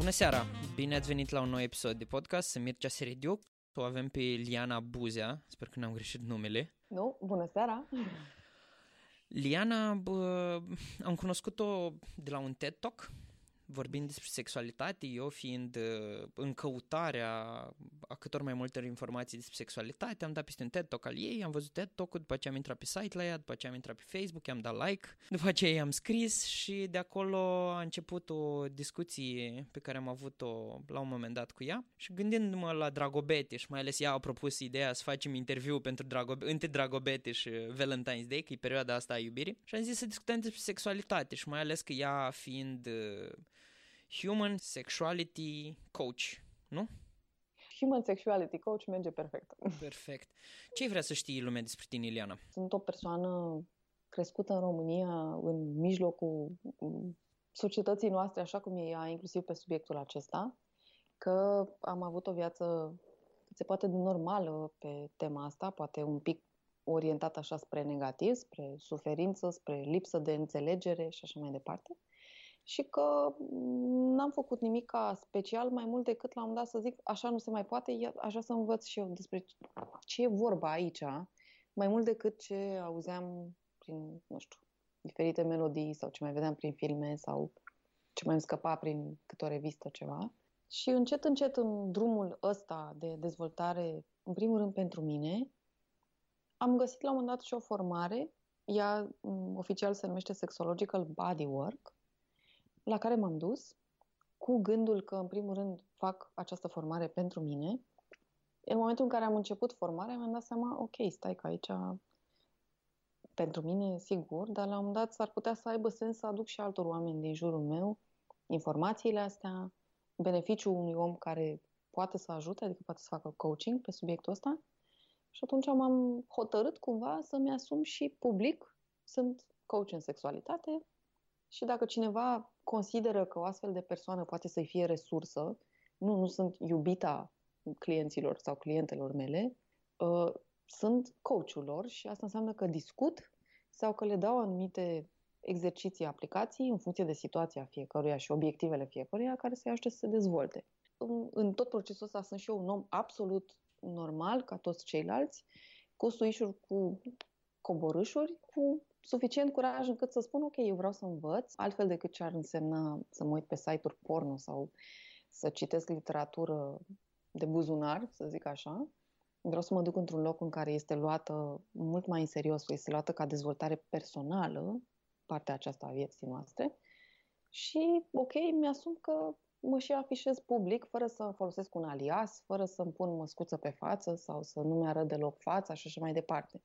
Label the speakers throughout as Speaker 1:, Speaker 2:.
Speaker 1: Bună seara! Bine ați venit la un nou episod de podcast. Sunt Mircea Seridiuc. O avem pe Liana Buzea. Sper că n-am greșit numele.
Speaker 2: Nu, bună seara!
Speaker 1: Liana, bă, am cunoscut-o de la un TED Talk vorbind despre sexualitate, eu fiind uh, în căutarea a câtor mai multe informații despre sexualitate, am dat peste un TED Talk al ei, am văzut TED Talk-ul, după ce am intrat pe site la ea, după ce am intrat pe Facebook, am dat like, după ce i-am scris și de acolo a început o discuție pe care am avut-o la un moment dat cu ea. Și gândindu-mă la Dragobeteș și mai ales ea a propus ideea să facem interviu pentru Dragobe- între Dragobeteș și Valentine's Day, că e perioada asta a iubirii și am zis să discutăm despre sexualitate și mai ales că ea fiind uh, Human Sexuality Coach, nu?
Speaker 2: Human Sexuality Coach merge perfect.
Speaker 1: Perfect. Ce vrea să știi lumea despre tine, Iliana?
Speaker 2: Sunt o persoană crescută în România, în mijlocul societății noastre, așa cum e ea, inclusiv pe subiectul acesta, că am avut o viață cât se poate de normală pe tema asta, poate un pic orientată așa spre negativ, spre suferință, spre lipsă de înțelegere și așa mai departe și că n-am făcut nimic ca special mai mult decât l-am dat să zic așa nu se mai poate, așa să învăț și eu despre ce e vorba aici, mai mult decât ce auzeam prin, nu știu, diferite melodii sau ce mai vedeam prin filme sau ce mai îmi scăpa prin câte o revistă ceva. Și încet, încet în drumul ăsta de dezvoltare, în primul rând pentru mine, am găsit la un moment dat și o formare, ea oficial se numește Sexological Bodywork, la care m-am dus cu gândul că, în primul rând, fac această formare pentru mine. În momentul în care am început formarea, mi-am dat seama, ok, stai că aici pentru mine, sigur, dar la un moment dat s-ar putea să aibă sens să aduc și altor oameni din jurul meu informațiile astea, beneficiul unui om care poate să ajute, adică poate să facă coaching pe subiectul ăsta. Și atunci m-am hotărât cumva să-mi asum și public. Sunt coach în sexualitate, și dacă cineva consideră că o astfel de persoană poate să-i fie resursă, nu, nu sunt iubita clienților sau clientelor mele, uh, sunt coachul lor și asta înseamnă că discut sau că le dau anumite exerciții, aplicații în funcție de situația fiecăruia și obiectivele fiecăruia care să-i ajute să se dezvolte. În, în tot procesul ăsta sunt și eu un om absolut normal, ca toți ceilalți, cu suișuri, cu coborâșuri, cu suficient curaj încât să spun, ok, eu vreau să învăț, altfel decât ce ar însemna să mă uit pe site-uri porno sau să citesc literatură de buzunar, să zic așa. Vreau să mă duc într-un loc în care este luată mult mai în serios, este luată ca dezvoltare personală, partea aceasta a vieții noastre. Și, ok, mi-asum că mă și afișez public, fără să folosesc un alias, fără să-mi pun măscuță pe față sau să nu mi-arăt deloc fața și așa mai departe.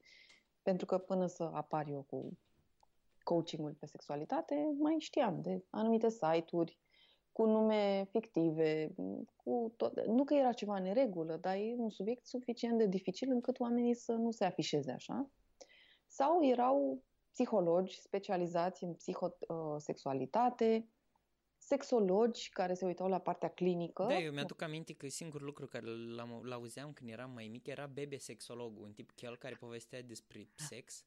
Speaker 2: Pentru că până să apar eu cu coachingul pe sexualitate, mai știam de anumite site-uri cu nume fictive, cu tot. nu că era ceva în regulă, dar e un subiect suficient de dificil încât oamenii să nu se afișeze așa. Sau erau psihologi specializați în psihosexualitate, sexologi care se uitau la partea clinică.
Speaker 1: Da, eu mi-aduc aminte că singurul lucru care l auzeam când eram mai mic era bebe sexolog, un tip chel care povestea despre sex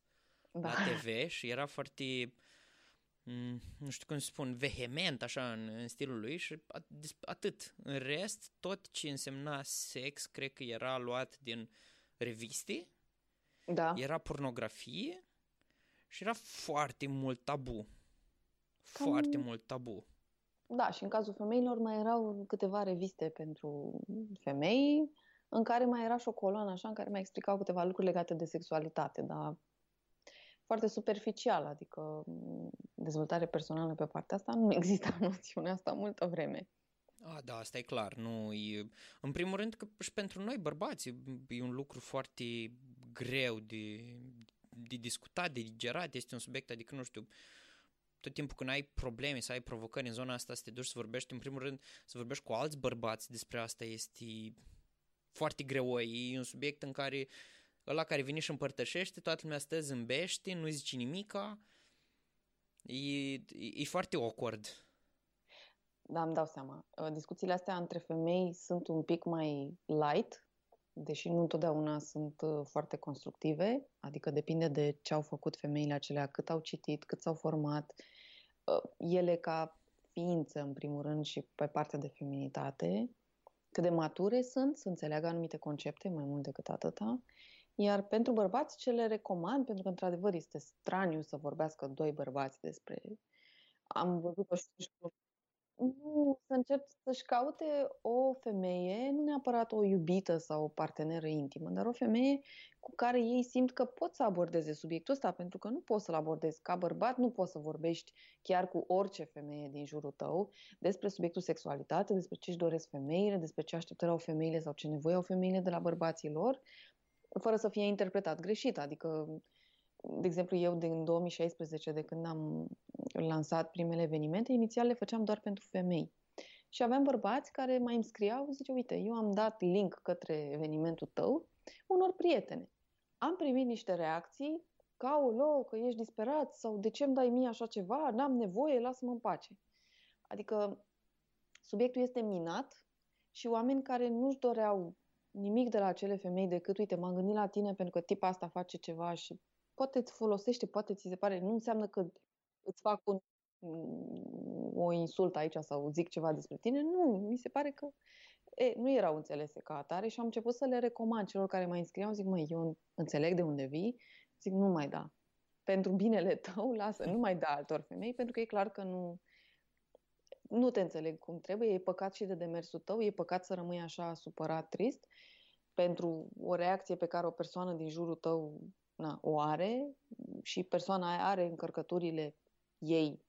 Speaker 1: da. la TV și era foarte mm, nu știu cum să spun, vehement așa în, în stilul lui și atât. În rest, tot ce însemna sex, cred că era luat din reviste,
Speaker 2: da.
Speaker 1: era pornografie și era foarte mult tabu. Cam... Foarte mult tabu.
Speaker 2: Da, și în cazul femeilor mai erau câteva reviste pentru femei, în care mai era și o coloană așa, în care mai explicau câteva lucruri legate de sexualitate, dar foarte superficial, adică dezvoltare personală pe partea asta, nu există noțiunea asta multă vreme.
Speaker 1: A, da, asta e clar. Nu, e, în primul rând că și pentru noi bărbați e un lucru foarte greu de, de discutat, de digerat, este un subiect, adică nu știu, tot timpul când ai probleme, să ai provocări în zona asta, să te duci să vorbești, în primul rând, să vorbești cu alți bărbați despre asta este foarte greu. E un subiect în care ăla care vine și împărtășește, toată lumea stă, zâmbește, nu zice nimica. E, e, e foarte awkward.
Speaker 2: Da, îmi dau seama. Discuțiile astea între femei sunt un pic mai light, deși nu întotdeauna sunt uh, foarte constructive, adică depinde de ce au făcut femeile acelea, cât au citit, cât s-au format. Uh, ele ca ființă, în primul rând, și pe partea de feminitate, cât de mature sunt, să înțeleagă anumite concepte, mai mult decât atâta. Iar pentru bărbați ce le recomand, pentru că într-adevăr este straniu să vorbească doi bărbați despre... Am văzut-o și nu, să încep să-și caute o femeie, nu neapărat o iubită sau o parteneră intimă, dar o femeie cu care ei simt că pot să abordeze subiectul ăsta, pentru că nu poți să-l abordezi ca bărbat, nu poți să vorbești chiar cu orice femeie din jurul tău despre subiectul sexualitate, despre ce își doresc femeile, despre ce așteptări au femeile sau ce nevoie au femeile de la bărbații lor, fără să fie interpretat greșit. Adică, de exemplu, eu din 2016, de când am lansat primele evenimente, inițial le făceam doar pentru femei. Și aveam bărbați care mai îmi scriau, zice, uite, eu am dat link către evenimentul tău unor prietene. Am primit niște reacții ca, o că ești disperat sau de ce îmi dai mie așa ceva, n-am nevoie, lasă-mă în pace. Adică subiectul este minat și oameni care nu-și doreau nimic de la acele femei decât, uite, m-am gândit la tine pentru că tipa asta face ceva și poate îți folosește, poate ți se pare, nu înseamnă că îți fac un, o insultă aici sau zic ceva despre tine. Nu, mi se pare că e, nu erau înțelese ca atare și am început să le recomand celor care mă înscriau. Zic, măi, eu înțeleg de unde vii. Zic, nu mai da. Pentru binele tău, lasă, nu mai da altor femei, pentru că e clar că nu, nu te înțeleg cum trebuie, e păcat și de demersul tău, e păcat să rămâi așa supărat, trist, pentru o reacție pe care o persoană din jurul tău na, o are și persoana aia are încărcăturile ei,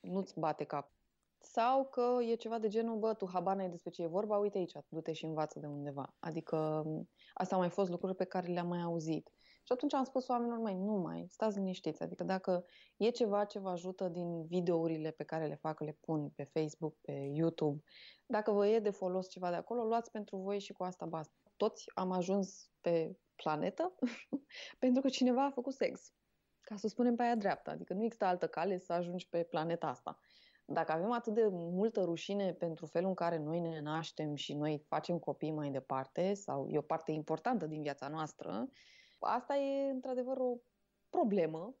Speaker 2: nu-ți bate cap. Sau că e ceva de genul, bă, tu habar n-ai despre ce e vorba, uite aici, du-te și învață de undeva. Adică asta au mai fost lucruri pe care le-am mai auzit. Și atunci am spus oamenilor, mai nu mai, stați liniștiți. Adică dacă e ceva ce vă ajută din videourile pe care le fac, le pun pe Facebook, pe YouTube, dacă vă e de folos ceva de acolo, luați pentru voi și cu asta basta. Toți am ajuns pe planetă pentru că cineva a făcut sex ca să spunem pe aia dreaptă. Adică nu există altă cale să ajungi pe planeta asta. Dacă avem atât de multă rușine pentru felul în care noi ne naștem și noi facem copii mai departe, sau e o parte importantă din viața noastră, asta e într-adevăr o problemă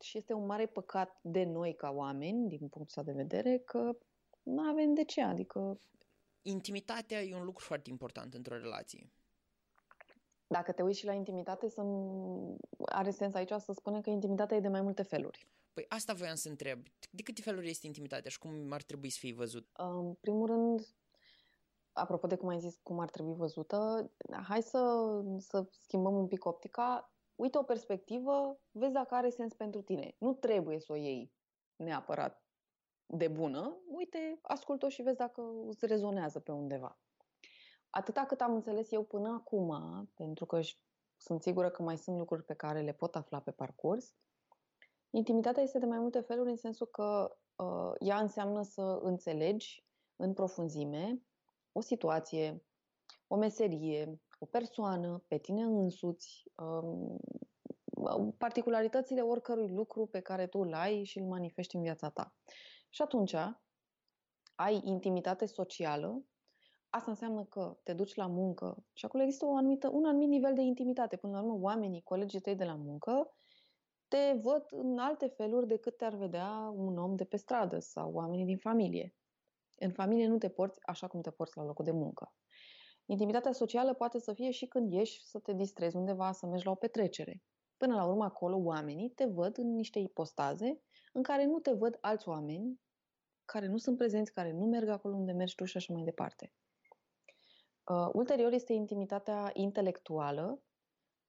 Speaker 2: și este un mare păcat de noi ca oameni, din punctul ăsta de vedere, că nu avem de ce, adică...
Speaker 1: Intimitatea e un lucru foarte important într-o relație
Speaker 2: dacă te uiți și la intimitate, să are sens aici să spunem că intimitatea e de mai multe feluri.
Speaker 1: Păi asta voiam să întreb. De câte feluri este intimitatea și cum ar trebui să fie văzut?
Speaker 2: În primul rând, apropo de cum ai zis, cum ar trebui văzută, hai să, să schimbăm un pic optica. Uite o perspectivă, vezi dacă are sens pentru tine. Nu trebuie să o iei neapărat de bună. Uite, ascult-o și vezi dacă îți rezonează pe undeva. Atâta cât am înțeles eu până acum, pentru că sunt sigură că mai sunt lucruri pe care le pot afla pe parcurs, intimitatea este de mai multe feluri în sensul că uh, ea înseamnă să înțelegi în profunzime o situație, o meserie, o persoană, pe tine însuți, um, particularitățile oricărui lucru pe care tu îl ai și îl manifesti în viața ta. Și atunci ai intimitate socială Asta înseamnă că te duci la muncă și acolo există o anumită, un anumit nivel de intimitate. Până la urmă, oamenii, colegii tăi de la muncă, te văd în alte feluri decât te-ar vedea un om de pe stradă sau oamenii din familie. În familie nu te porți așa cum te porți la locul de muncă. Intimitatea socială poate să fie și când ieși să te distrezi undeva, să mergi la o petrecere. Până la urmă, acolo oamenii te văd în niște ipostaze în care nu te văd alți oameni care nu sunt prezenți, care nu merg acolo unde mergi tu și așa mai departe. Uh, ulterior este intimitatea intelectuală.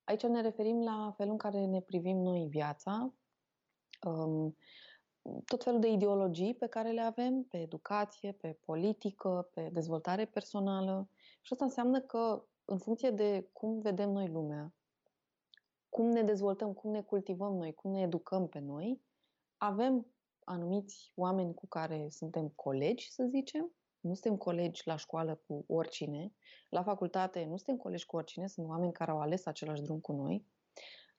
Speaker 2: Aici ne referim la felul în care ne privim noi viața, um, tot felul de ideologii pe care le avem, pe educație, pe politică, pe dezvoltare personală. Și asta înseamnă că, în funcție de cum vedem noi lumea, cum ne dezvoltăm, cum ne cultivăm noi, cum ne educăm pe noi, avem anumiți oameni cu care suntem colegi, să zicem, nu suntem colegi la școală cu oricine, la facultate nu suntem colegi cu oricine, sunt oameni care au ales același drum cu noi.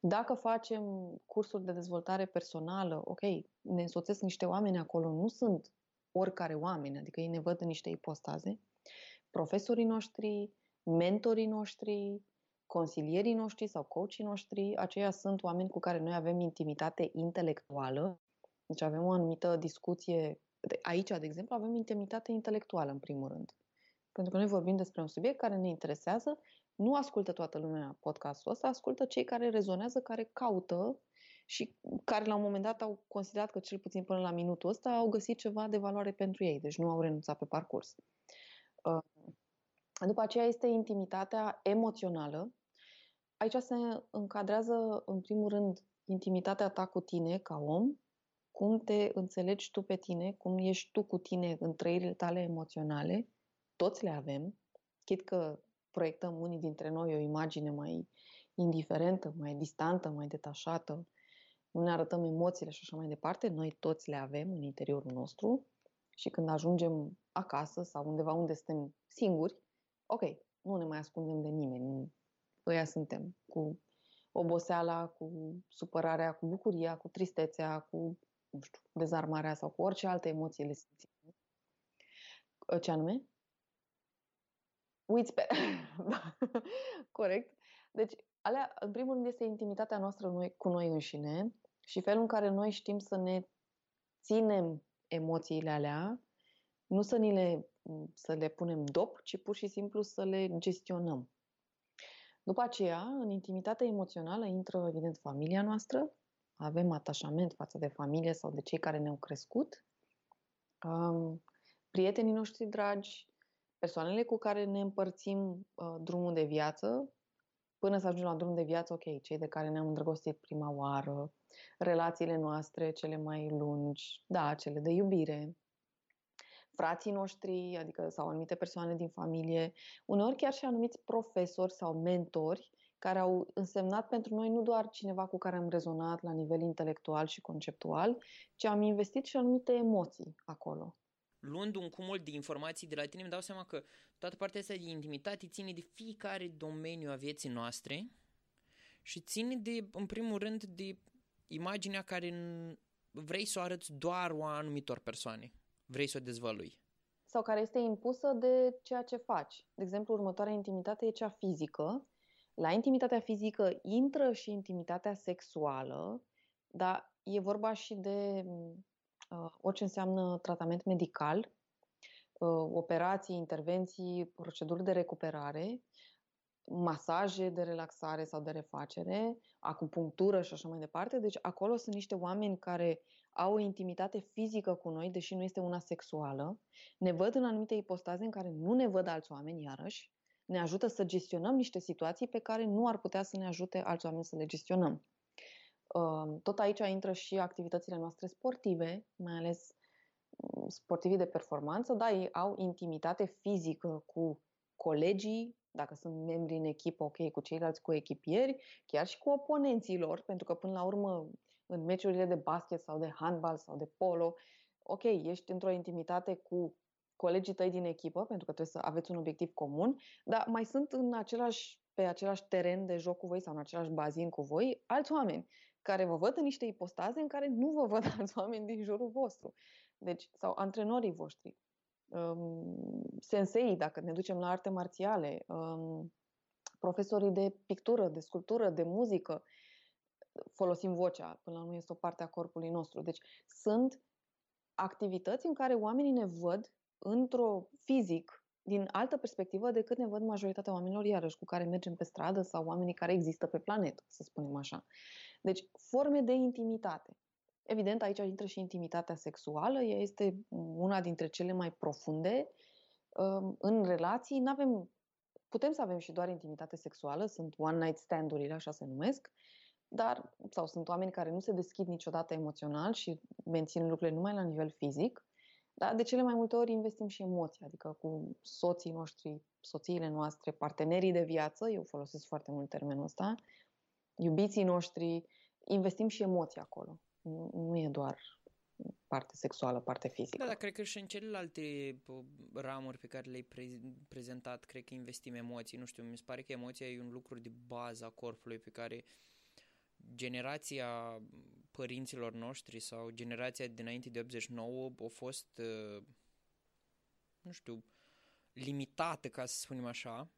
Speaker 2: Dacă facem cursuri de dezvoltare personală, ok, ne însoțesc niște oameni acolo, nu sunt oricare oameni, adică ei ne văd în niște ipostaze. Profesorii noștri, mentorii noștri, consilierii noștri sau coachii noștri, aceia sunt oameni cu care noi avem intimitate intelectuală, deci avem o anumită discuție aici, de exemplu, avem intimitate intelectuală, în primul rând. Pentru că noi vorbim despre un subiect care ne interesează, nu ascultă toată lumea podcastul ăsta, ascultă cei care rezonează, care caută și care la un moment dat au considerat că cel puțin până la minutul ăsta au găsit ceva de valoare pentru ei, deci nu au renunțat pe parcurs. Uh, după aceea este intimitatea emoțională. Aici se încadrează, în primul rând, intimitatea ta cu tine ca om, cum te înțelegi tu pe tine, cum ești tu cu tine în trăirile tale emoționale, toți le avem, chit că proiectăm unii dintre noi o imagine mai indiferentă, mai distantă, mai detașată, nu ne arătăm emoțiile și așa mai departe, noi toți le avem în interiorul nostru și când ajungem acasă sau undeva unde suntem singuri, ok, nu ne mai ascundem de nimeni, ăia suntem, cu oboseala, cu supărarea, cu bucuria, cu tristețea, cu, nu știu, dezarmarea sau cu orice alte emoții le simțim. Ce anume? Uiți pe... da. Corect. Deci, alea, în primul rând, este intimitatea noastră noi, cu noi înșine și felul în care noi știm să ne ținem emoțiile alea, nu să, ni le, să le punem dop, ci pur și simplu să le gestionăm. După aceea, în intimitatea emoțională intră, evident, familia noastră, avem atașament față de familie sau de cei care ne-au crescut, um, prietenii noștri dragi, persoanele cu care ne împărțim uh, drumul de viață, până să ajungem la drum de viață, ok, cei de care ne-am îndrăgostit prima oară, relațiile noastre cele mai lungi, da, cele de iubire, frații noștri, adică sau anumite persoane din familie, uneori chiar și anumiți profesori sau mentori care au însemnat pentru noi nu doar cineva cu care am rezonat la nivel intelectual și conceptual, ci am investit și anumite emoții acolo
Speaker 1: luând un cumul de informații de la tine, îmi dau seama că toată partea asta de intimitate ține de fiecare domeniu a vieții noastre și ține de, în primul rând, de imaginea care vrei să o arăți doar o anumitor persoane. Vrei să o dezvălui.
Speaker 2: Sau care este impusă de ceea ce faci. De exemplu, următoarea intimitate e cea fizică. La intimitatea fizică intră și intimitatea sexuală, dar e vorba și de uh, orice înseamnă tratament medical, uh, operații, intervenții, proceduri de recuperare, masaje de relaxare sau de refacere, acupunctură și așa mai departe. Deci acolo sunt niște oameni care au o intimitate fizică cu noi, deși nu este una sexuală, ne văd în anumite ipostaze în care nu ne văd alți oameni, iarăși, ne ajută să gestionăm niște situații pe care nu ar putea să ne ajute alți oameni să le gestionăm. Tot aici intră și activitățile noastre sportive, mai ales mm, sportivii de performanță, da, ei au intimitate fizică cu colegii, dacă sunt membri în echipă, ok, cu ceilalți cu echipieri, chiar și cu oponenții lor, pentru că până la urmă în meciurile de basket sau de handbal sau de polo, ok, ești într-o intimitate cu colegii tăi din echipă, pentru că trebuie să aveți un obiectiv comun, dar mai sunt în același, pe același teren de joc cu voi sau în același bazin cu voi alți oameni care vă văd în niște ipostaze în care nu vă văd alți oameni din jurul vostru. Deci, sau antrenorii voștri, um, sensei, dacă ne ducem la arte marțiale, um, profesorii de pictură, de sculptură, de muzică, folosim vocea, până la urmă este o parte a corpului nostru. Deci sunt activități în care oamenii ne văd într-o fizic, din altă perspectivă decât ne văd majoritatea oamenilor, iarăși, cu care mergem pe stradă sau oamenii care există pe planetă, să spunem așa. Deci, forme de intimitate. Evident, aici intră și intimitatea sexuală, ea este una dintre cele mai profunde. Um, în relații, n-avem, putem să avem și doar intimitate sexuală, sunt one-night stand-urile, așa se numesc, dar, sau sunt oameni care nu se deschid niciodată emoțional și mențin lucrurile numai la nivel fizic, dar de cele mai multe ori investim și emoții, adică cu soții noștri, soțiile noastre, partenerii de viață, eu folosesc foarte mult termenul ăsta, iubiții noștri, investim și emoții acolo. Nu, nu e doar parte sexuală, parte fizică.
Speaker 1: Da, dar cred că și în celelalte ramuri pe care le-ai pre- prezentat, cred că investim emoții. Nu știu, mi se pare că emoția e un lucru de bază a corpului pe care generația părinților noștri sau generația dinainte de 89 a fost, uh, nu știu, limitată, ca să spunem așa,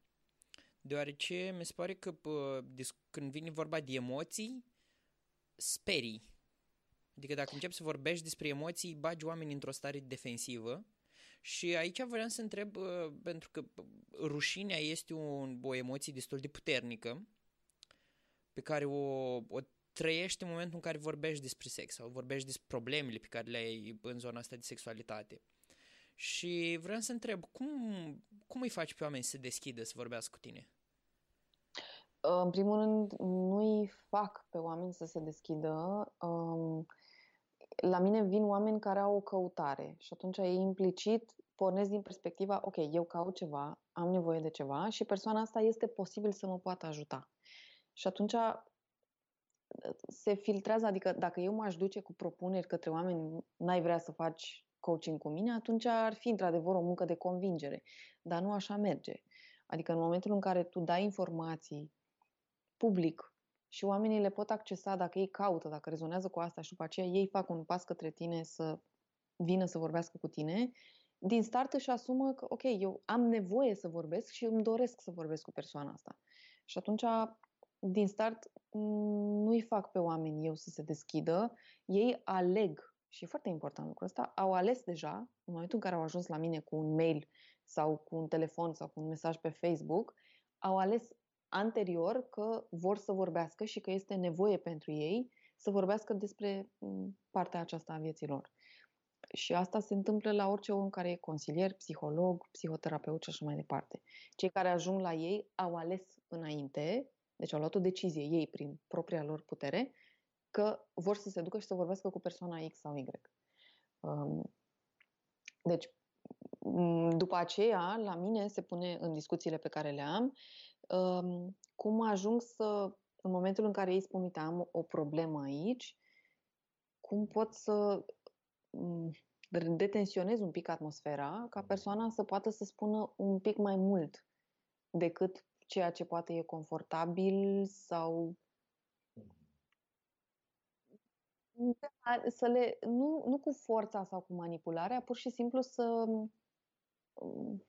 Speaker 1: deoarece mi se pare că când vine vorba de emoții, sperii. Adică dacă începi să vorbești despre emoții, bagi oamenii într-o stare defensivă și aici vreau să întreb, uh, pentru că rușinea este un, o emoție destul de puternică pe care o, o trăiești în momentul în care vorbești despre sex sau vorbești despre problemele pe care le ai în zona asta de sexualitate. Și vreau să întreb, cum, cum îi faci pe oameni să se deschidă să vorbească cu tine?
Speaker 2: În primul rând, nu îi fac pe oameni să se deschidă. Um, la mine vin oameni care au o căutare și atunci ei implicit pornesc din perspectiva, ok, eu caut ceva, am nevoie de ceva și persoana asta este posibil să mă poată ajuta. Și atunci se filtrează, adică dacă eu m-aș duce cu propuneri către oameni, n-ai vrea să faci coaching cu mine, atunci ar fi într-adevăr o muncă de convingere. Dar nu așa merge. Adică în momentul în care tu dai informații public și oamenii le pot accesa dacă ei caută, dacă rezonează cu asta și după aceea ei fac un pas către tine să vină să vorbească cu tine, din start își asumă că, ok, eu am nevoie să vorbesc și îmi doresc să vorbesc cu persoana asta. Și atunci, din start, nu-i fac pe oameni eu să se deschidă, ei aleg, și e foarte important lucrul ăsta, au ales deja, în momentul în care au ajuns la mine cu un mail sau cu un telefon sau cu un mesaj pe Facebook, au ales anterior că vor să vorbească și că este nevoie pentru ei să vorbească despre partea aceasta a vieții lor. Și asta se întâmplă la orice om care e consilier, psiholog, psihoterapeut și așa mai departe. Cei care ajung la ei au ales înainte, deci au luat o decizie ei prin propria lor putere, că vor să se ducă și să vorbească cu persoana X sau Y. Um, deci, după aceea, la mine se pune în discuțiile pe care le am, um, cum ajung să, în momentul în care ei spun, uite, am o problemă aici, cum pot să mm, detensionez un pic atmosfera ca persoana să poată să spună un pic mai mult decât ceea ce poate e confortabil sau să le, nu, nu cu forța sau cu manipularea, pur și simplu să mm,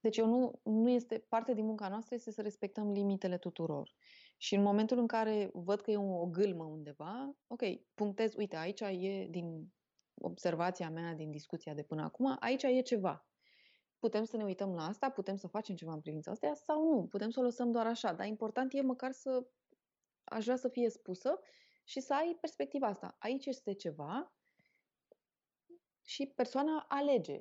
Speaker 2: deci eu nu, nu este, parte din munca noastră este să respectăm limitele tuturor. Și în momentul în care văd că e o, o gâlmă undeva, ok, punctez, uite, aici e din observația mea, din discuția de până acum, aici e ceva. Putem să ne uităm la asta, putem să facem ceva în privința asta sau nu, putem să o lăsăm doar așa, dar important e măcar să aș vrea să fie spusă și să ai perspectiva asta. Aici este ceva și persoana alege.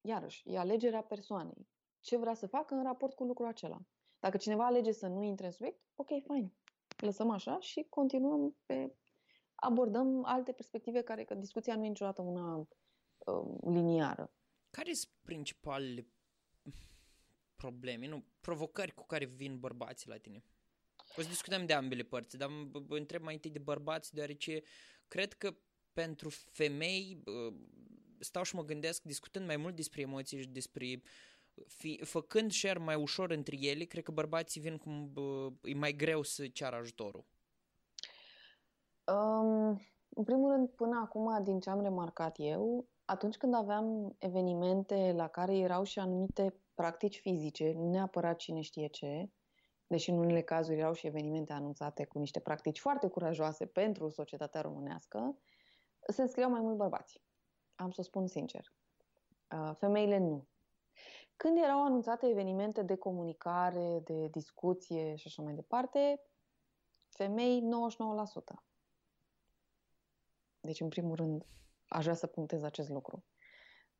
Speaker 2: Iarăși, e alegerea persoanei ce vrea să facă în raport cu lucrul acela. Dacă cineva alege să nu intre în subiect, ok, fine. Lăsăm așa și continuăm pe... abordăm alte perspective care, că discuția nu e niciodată una uh, liniară.
Speaker 1: Care sunt principalele probleme, nu, provocări cu care vin bărbații la tine? O să discutăm de ambele părți, dar mă întreb mai întâi de bărbați, deoarece cred că pentru femei stau și mă gândesc, discutând mai mult despre emoții și despre fi, făcând share mai ușor între ele, cred că bărbații vin cum bă, e mai greu să ceară ajutorul.
Speaker 2: Um, în primul rând, până acum, din ce am remarcat eu, atunci când aveam evenimente la care erau și anumite practici fizice, nu neapărat cine știe ce, deși în unele cazuri erau și evenimente anunțate cu niște practici foarte curajoase pentru societatea românească, se înscriau mai mult bărbați. Am să o spun sincer. Uh, femeile nu. Când erau anunțate evenimente de comunicare, de discuție și așa mai departe, femei 99%. Deci, în primul rând, aș vrea să punctez acest lucru.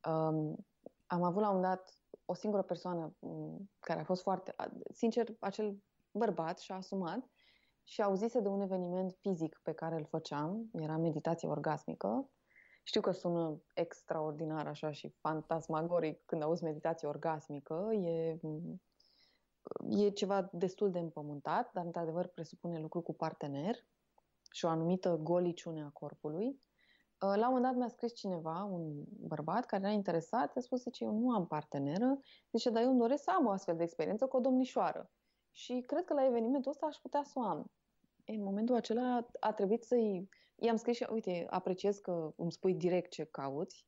Speaker 2: Um, am avut la un dat o singură persoană um, care a fost foarte, sincer, acel bărbat și-a asumat și auzise de un eveniment fizic pe care îl făceam, era meditație orgasmică, știu că sună extraordinar așa și fantasmagoric când auzi meditație orgasmică, e, e ceva destul de împământat, dar într-adevăr presupune lucru cu partener și o anumită goliciune a corpului. La un moment dat mi-a scris cineva, un bărbat care era interesat, a spus că eu nu am parteneră, zice, dar eu îmi doresc să am o astfel de experiență cu o domnișoară. Și cred că la evenimentul ăsta aș putea să o am. În momentul acela a trebuit să-i I-am scris și, uite, apreciez că îmi spui direct ce cauți.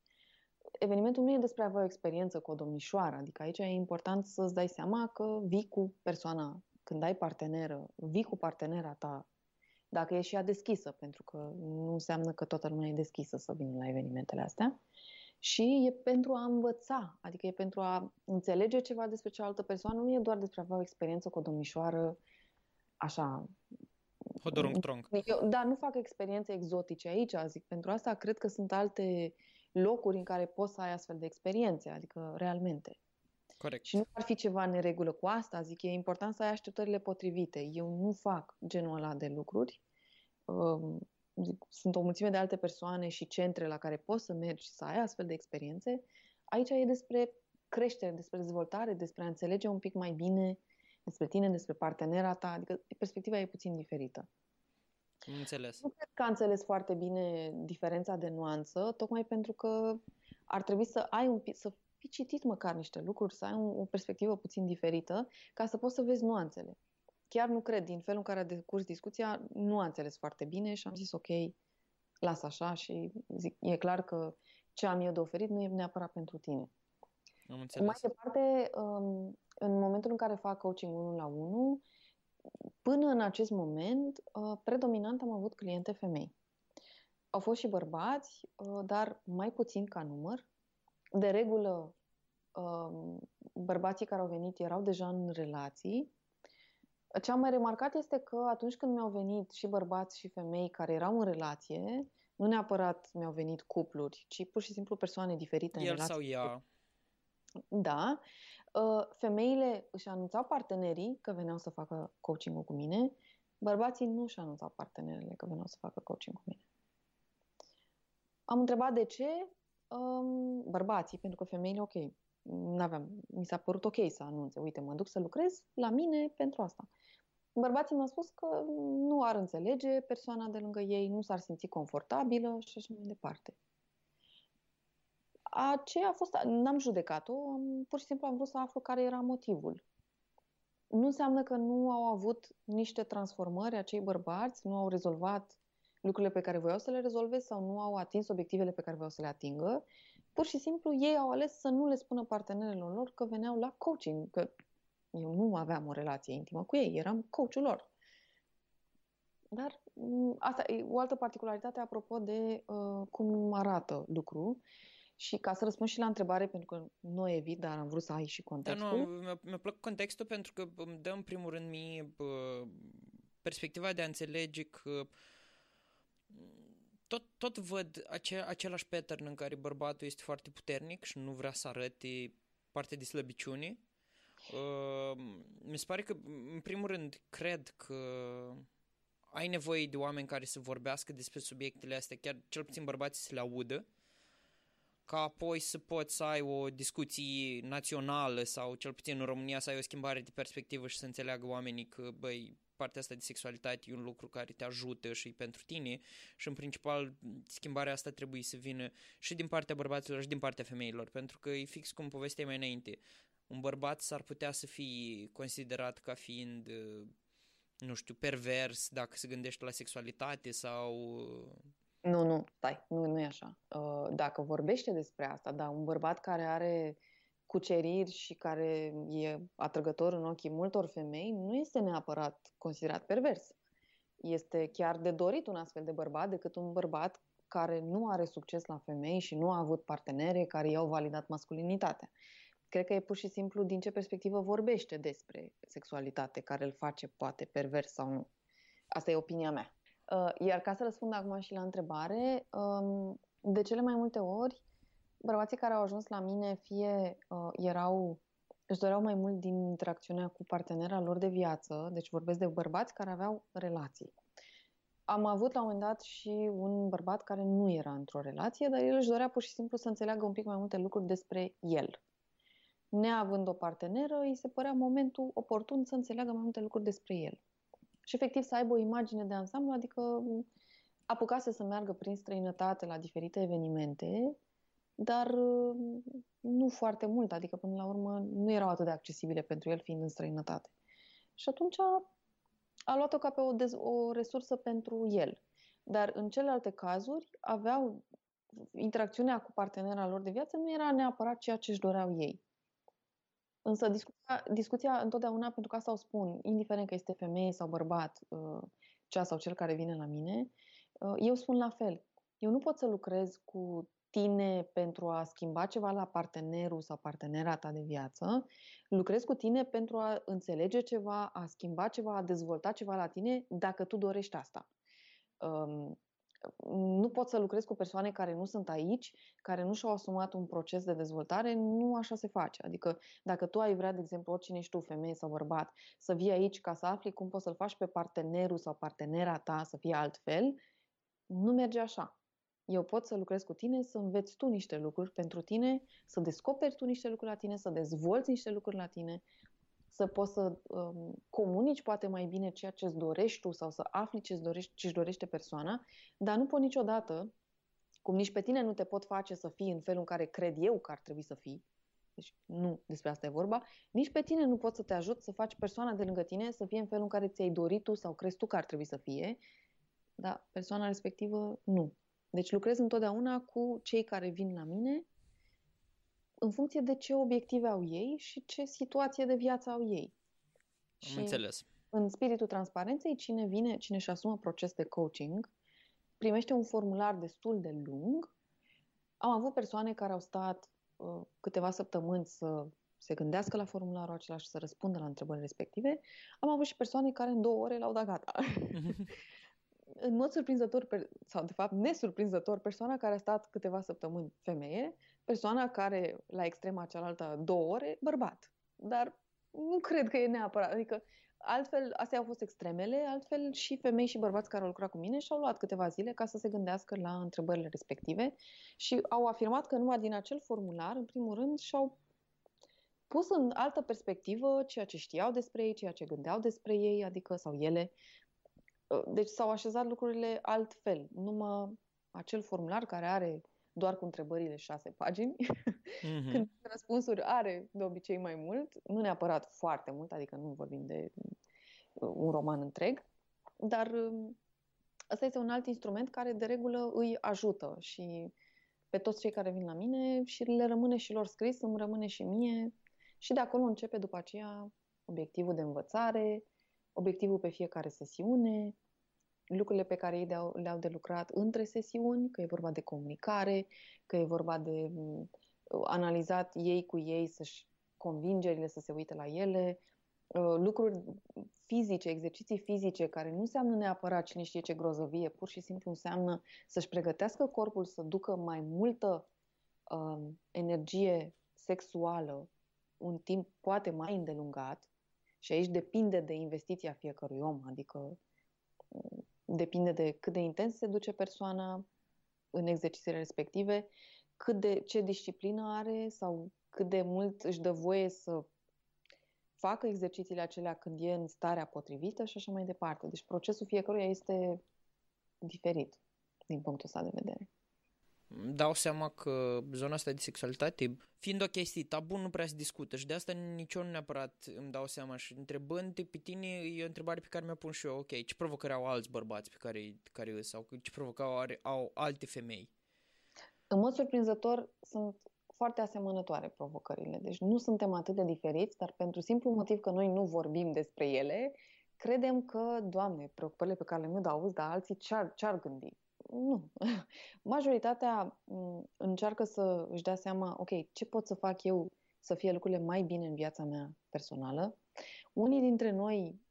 Speaker 2: Evenimentul nu e despre a avea o experiență cu o domnișoară, adică aici e important să-ți dai seama că vii cu persoana, când ai parteneră, vii cu partenera ta dacă e și ea deschisă, pentru că nu înseamnă că toată lumea e deschisă să vină la evenimentele astea. Și e pentru a învăța, adică e pentru a înțelege ceva despre cealaltă persoană, nu e doar despre a avea o experiență cu o domnișoară așa...
Speaker 1: Hodorong-trong.
Speaker 2: Eu, da, nu fac experiențe exotice aici, zic. Pentru asta cred că sunt alte locuri în care poți să ai astfel de experiențe, adică realmente.
Speaker 1: Corect.
Speaker 2: Și nu ar fi ceva în regulă cu asta, zic, e important să ai așteptările potrivite. Eu nu fac genul ăla de lucruri. Um, zic, sunt o mulțime de alte persoane și centre la care poți să mergi să ai astfel de experiențe. Aici e despre creștere, despre dezvoltare, despre a înțelege un pic mai bine despre tine, despre partenera ta, adică perspectiva e puțin diferită.
Speaker 1: Înțeles.
Speaker 2: Nu cred că a înțeles foarte bine diferența de nuanță, tocmai pentru că ar trebui să ai un pic, să fi citit măcar niște lucruri, să ai un, o perspectivă puțin diferită, ca să poți să vezi nuanțele. Chiar nu cred, din felul în care a decurs discuția, nu a înțeles foarte bine și am zis ok, las așa și zic, e clar că ce am eu de oferit nu e neapărat pentru tine.
Speaker 1: Am înțeles.
Speaker 2: Mai departe, um, în momentul în care fac coaching 1 la 1, până în acest moment, uh, predominant am avut cliente femei. Au fost și bărbați, uh, dar mai puțin ca număr. De regulă, um, bărbații care au venit erau deja în relații. Ce am mai remarcat este că atunci când mi-au venit și bărbați și femei care erau în relație, nu neapărat mi-au venit cupluri, ci pur și simplu persoane diferite
Speaker 1: El
Speaker 2: în relație.
Speaker 1: sau ea.
Speaker 2: Da. Uh, femeile își anunțau partenerii că veneau să facă coaching cu mine, bărbații nu își anunțau partenerele că veneau să facă coaching cu mine. Am întrebat de ce um, bărbații, pentru că femeile, ok, n-aveam, mi s-a părut ok să anunțe, uite, mă duc să lucrez la mine pentru asta. Bărbații mi-au spus că nu ar înțelege persoana de lângă ei, nu s-ar simți confortabilă și așa mai departe. Aceea a fost, n-am judecat-o, pur și simplu am vrut să aflu care era motivul. Nu înseamnă că nu au avut niște transformări acei bărbați, nu au rezolvat lucrurile pe care voiau să le rezolve sau nu au atins obiectivele pe care voiau să le atingă. Pur și simplu ei au ales să nu le spună partenerilor lor că veneau la coaching, că eu nu aveam o relație intimă cu ei, eram coachul lor. Dar asta e o altă particularitate apropo de uh, cum arată lucru. Și ca să răspund și la întrebare, pentru că nu evit, dar am vrut să ai și contextul.
Speaker 1: Da, nu, mi-a, mi-a plăcut contextul pentru că îmi dă în primul rând mie perspectiva de a înțelege că tot, tot văd ace, același pattern în care bărbatul este foarte puternic și nu vrea să arate parte de slăbiciune. Uh, mi se pare că, în primul rând, cred că ai nevoie de oameni care să vorbească despre subiectele astea, chiar cel puțin bărbații să le audă ca apoi să poți să ai o discuție națională sau cel puțin în România să ai o schimbare de perspectivă și să înțeleagă oamenii că, băi, partea asta de sexualitate e un lucru care te ajută și pentru tine și în principal schimbarea asta trebuie să vină și din partea bărbaților și din partea femeilor, pentru că e fix cum povestea mai înainte. Un bărbat s-ar putea să fie considerat ca fiind nu știu, pervers dacă se gândește la sexualitate sau
Speaker 2: nu, nu, stai, nu, nu e așa. Uh, dacă vorbește despre asta, da, un bărbat care are cuceriri și care e atrăgător în ochii multor femei, nu este neapărat considerat pervers. Este chiar de dorit un astfel de bărbat decât un bărbat care nu are succes la femei și nu a avut partenere care i-au validat masculinitatea. Cred că e pur și simplu din ce perspectivă vorbește despre sexualitate, care îl face poate pervers sau nu. Asta e opinia mea. Uh, iar ca să răspund acum și la întrebare, um, de cele mai multe ori, bărbații care au ajuns la mine fie uh, erau, își doreau mai mult din interacțiunea cu partenera lor de viață, deci vorbesc de bărbați care aveau relații. Am avut la un moment dat și un bărbat care nu era într-o relație, dar el își dorea pur și simplu să înțeleagă un pic mai multe lucruri despre el. Neavând o parteneră, îi se părea momentul oportun să înțeleagă mai multe lucruri despre el și efectiv să aibă o imagine de ansamblu, adică apucase să meargă prin străinătate la diferite evenimente, dar nu foarte mult, adică până la urmă nu erau atât de accesibile pentru el fiind în străinătate. Și atunci a, a luat-o ca pe o, dez, o resursă pentru el. Dar în celelalte cazuri aveau interacțiunea cu partenera lor de viață nu era neapărat ceea ce își doreau ei. Însă discuția, discuția întotdeauna, pentru că asta o spun, indiferent că este femeie sau bărbat, uh, cea sau cel care vine la mine, uh, eu spun la fel. Eu nu pot să lucrez cu tine pentru a schimba ceva la partenerul sau partenera ta de viață, lucrez cu tine pentru a înțelege ceva, a schimba ceva, a dezvolta ceva la tine, dacă tu dorești asta. Um, nu pot să lucrez cu persoane care nu sunt aici, care nu și-au asumat un proces de dezvoltare, nu așa se face. Adică dacă tu ai vrea, de exemplu, oricine ești tu, femeie sau bărbat, să vii aici ca să afli cum poți să-l faci pe partenerul sau partenera ta să fie altfel, nu merge așa. Eu pot să lucrez cu tine, să înveți tu niște lucruri pentru tine, să descoperi tu niște lucruri la tine, să dezvolți niște lucruri la tine, să poți să um, comunici poate mai bine ceea ce îți dorești tu sau să afli ce îți dorești, ce își dorește persoana, dar nu pot niciodată, cum nici pe tine nu te pot face să fii în felul în care cred eu că ar trebui să fii, deci nu despre asta e vorba, nici pe tine nu pot să te ajut să faci persoana de lângă tine să fie în felul în care ți-ai dorit tu sau crezi tu că ar trebui să fie, dar persoana respectivă nu. Deci lucrez întotdeauna cu cei care vin la mine în funcție de ce obiective au ei și ce situație de viață au ei.
Speaker 1: Am și înțeles.
Speaker 2: În spiritul transparenței, cine vine, cine își asumă proces de coaching, primește un formular destul de lung. Am avut persoane care au stat uh, câteva săptămâni să se gândească la formularul acela și să răspundă la întrebările respective. Am avut și persoane care în două ore l-au dat gata. în mod surprinzător, sau de fapt nesurprinzător, persoana care a stat câteva săptămâni femeie, persoana care la extrema cealaltă două ore, bărbat. Dar nu cred că e neapărat. Adică altfel, astea au fost extremele, altfel și femei și bărbați care au lucrat cu mine și-au luat câteva zile ca să se gândească la întrebările respective și au afirmat că numai din acel formular, în primul rând, și-au pus în altă perspectivă ceea ce știau despre ei, ceea ce gândeau despre ei, adică sau ele, Uh, deci s-au așezat lucrurile altfel. Numai acel formular care are doar cu întrebările șase pagini, mm-hmm. când răspunsuri are de obicei mai mult, nu neapărat foarte mult, adică nu vorbim de uh, un roman întreg, dar um, ăsta este un alt instrument care de regulă îi ajută și pe toți cei care vin la mine și le rămâne și lor scris, îmi rămâne și mie și de acolo începe după aceea obiectivul de învățare, obiectivul pe fiecare sesiune, lucrurile pe care ei le-au de lucrat între sesiuni, că e vorba de comunicare, că e vorba de mm, analizat ei cu ei să-și convingerile, să se uite la ele, uh, lucruri fizice, exerciții fizice, care nu înseamnă neapărat cine știe ce grozăvie, pur și simplu înseamnă să-și pregătească corpul să ducă mai multă uh, energie sexuală un timp poate mai îndelungat și aici depinde de investiția fiecărui om, adică depinde de cât de intens se duce persoana în exercițiile respective, cât de ce disciplină are sau cât de mult își dă voie să facă exercițiile acelea când e în starea potrivită și așa mai departe. Deci procesul fiecăruia este diferit din punctul ăsta de vedere
Speaker 1: dau seama că zona asta de sexualitate, fiind o chestie tabu, nu prea se discută și de asta nici eu nu neapărat îmi dau seama și întrebând pe tine e o întrebare pe care mi-o pun și eu, ok, ce provocări au alți bărbați pe care, care îs, sau ce provocări au, au alte femei?
Speaker 2: În mod surprinzător sunt foarte asemănătoare provocările, deci nu suntem atât de diferiți, dar pentru simplu motiv că noi nu vorbim despre ele, credem că, Doamne, preocupările pe care le mi auzi, dar alții ce-ar, ce-ar gândi? Nu. Majoritatea mm, încearcă să își dea seama, ok, ce pot să fac eu să fie lucrurile mai bine în viața mea personală. Unii dintre noi,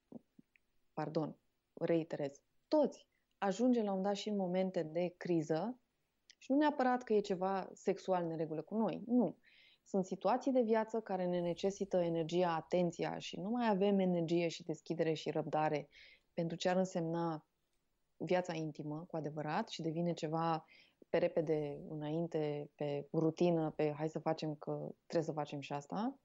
Speaker 2: pardon, reiterez, toți ajungem la un dat și în momente de criză și nu neapărat că e ceva sexual neregulă cu noi, nu. Sunt situații de viață care ne necesită energia, atenția și nu mai avem energie și deschidere și răbdare pentru ce ar însemna viața intimă cu adevărat și devine ceva pe repede înainte, pe rutină, pe hai să facem că trebuie să facem și asta.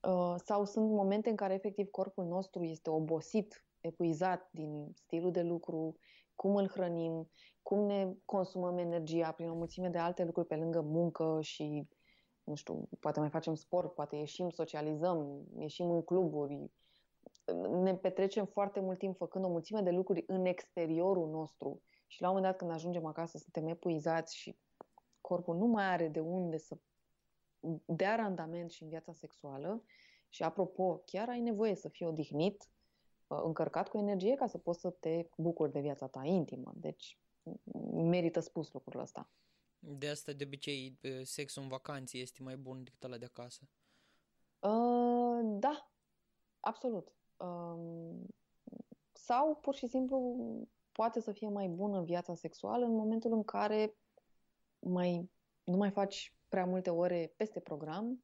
Speaker 2: Uh, sau sunt momente în care efectiv corpul nostru este obosit, epuizat din stilul de lucru, cum îl hrănim, cum ne consumăm energia prin o mulțime de alte lucruri pe lângă muncă și, nu știu, poate mai facem sport, poate ieșim, socializăm, ieșim în cluburi, ne petrecem foarte mult timp făcând o mulțime de lucruri în exteriorul nostru și la un moment dat când ajungem acasă suntem epuizați și corpul nu mai are de unde să dea randament și în viața sexuală și apropo, chiar ai nevoie să fii odihnit încărcat cu energie ca să poți să te bucuri de viața ta intimă. Deci merită spus lucrul ăsta.
Speaker 1: De asta, de obicei, sexul în vacanță este mai bun decât ăla de acasă.
Speaker 2: Uh, da, absolut. Uh, sau, pur și simplu, poate să fie mai bună viața sexuală în momentul în care mai, nu mai faci prea multe ore peste program,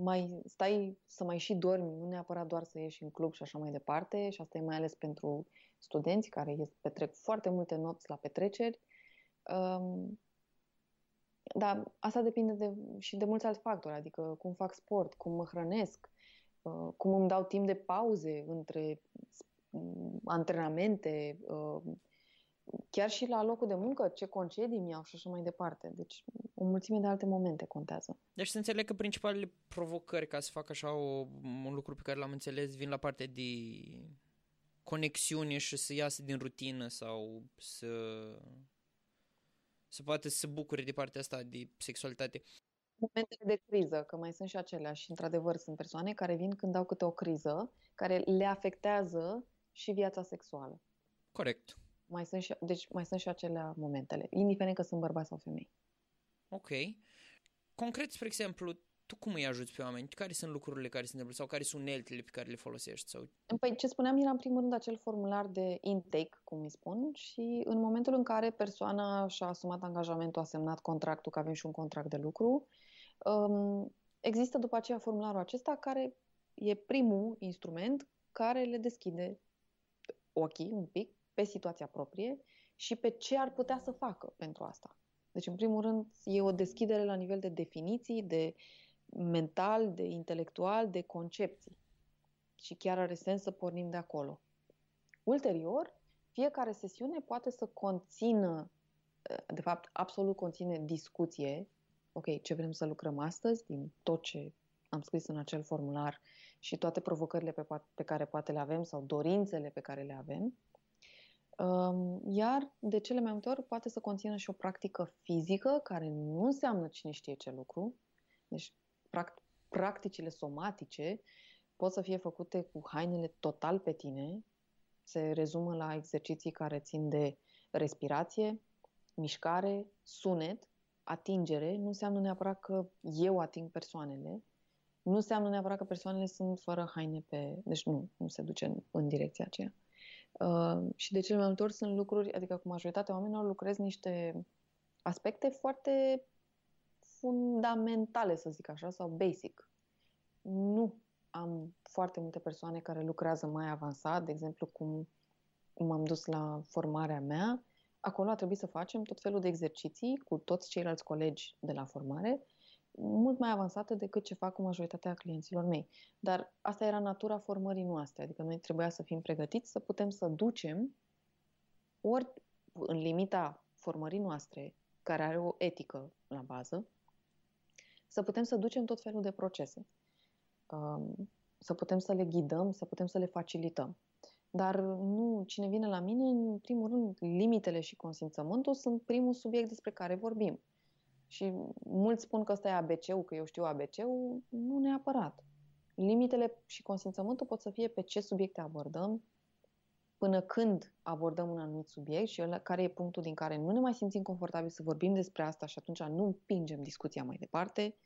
Speaker 2: mai stai să mai și dormi, nu neapărat doar să ieși în club și așa mai departe, și asta e mai ales pentru studenți care petrec foarte multe nopți la petreceri. Um, dar asta depinde de, și de mulți alți factori, adică cum fac sport, cum mă hrănesc, uh, cum îmi dau timp de pauze între antrenamente, uh, chiar și la locul de muncă, ce concedii mi-au și așa mai departe. Deci o mulțime de alte momente contează.
Speaker 1: Deci să înțeleg că principalele provocări ca să fac așa o, un lucru pe care l-am înțeles vin la partea de conexiune și să iasă din rutină sau să să poată să se bucure de partea asta de sexualitate.
Speaker 2: Momentele de criză, că mai sunt și acelea și într-adevăr sunt persoane care vin când au câte o criză care le afectează și viața sexuală.
Speaker 1: Corect.
Speaker 2: Mai sunt și, deci mai sunt și acelea momentele, indiferent că sunt bărbați sau femei.
Speaker 1: Ok. Concret, spre exemplu, tu cum îi ajuți pe oameni? Care sunt lucrurile care se întâmplă sau care sunt uneltele pe care le folosești? Sau...
Speaker 2: Păi ce spuneam era în primul rând acel formular de intake, cum îi spun, și în momentul în care persoana și-a asumat angajamentul, a semnat contractul, că avem și un contract de lucru, um, există după aceea formularul acesta care e primul instrument care le deschide ochii un pic pe situația proprie și pe ce ar putea să facă pentru asta. Deci, în primul rând, e o deschidere la nivel de definiții, de mental, de intelectual, de concepții. Și chiar are sens să pornim de acolo. Ulterior, fiecare sesiune poate să conțină, de fapt, absolut conține discuție, ok, ce vrem să lucrăm astăzi, din tot ce am scris în acel formular și toate provocările pe, pe care poate le avem sau dorințele pe care le avem. Iar de cele mai multe ori poate să conțină și o practică fizică care nu înseamnă cine știe ce lucru. Deci practicile somatice pot să fie făcute cu hainele total pe tine. Se rezumă la exerciții care țin de respirație, mișcare, sunet, atingere. Nu înseamnă neapărat că eu ating persoanele, nu înseamnă neapărat că persoanele sunt fără haine pe... Deci nu, nu se duce în, în direcția aceea. Uh, și de cele mai multe ori sunt lucruri, adică cu majoritatea oamenilor lucrez niște aspecte foarte fundamentale, să zic așa, sau basic. Nu am foarte multe persoane care lucrează mai avansat, de exemplu, cum m-am dus la formarea mea, acolo a trebuit să facem tot felul de exerciții cu toți ceilalți colegi de la formare mult mai avansată decât ce fac cu majoritatea clienților mei. Dar asta era natura formării noastre, adică noi trebuia să fim pregătiți să putem să ducem ori în limita formării noastre, care are o etică la bază, să putem să ducem tot felul de procese. Um, să putem să le ghidăm, să putem să le facilităm. Dar nu, cine vine la mine, în primul rând, limitele și consimțământul sunt primul subiect despre care vorbim. Și mulți spun că ăsta e ABC-ul, că eu știu ABC-ul, nu neapărat. Limitele și consimțământul pot să fie pe ce subiecte abordăm, până când abordăm un anumit subiect și care e punctul din care nu ne mai simțim confortabil să vorbim despre asta și atunci nu împingem discuția mai departe,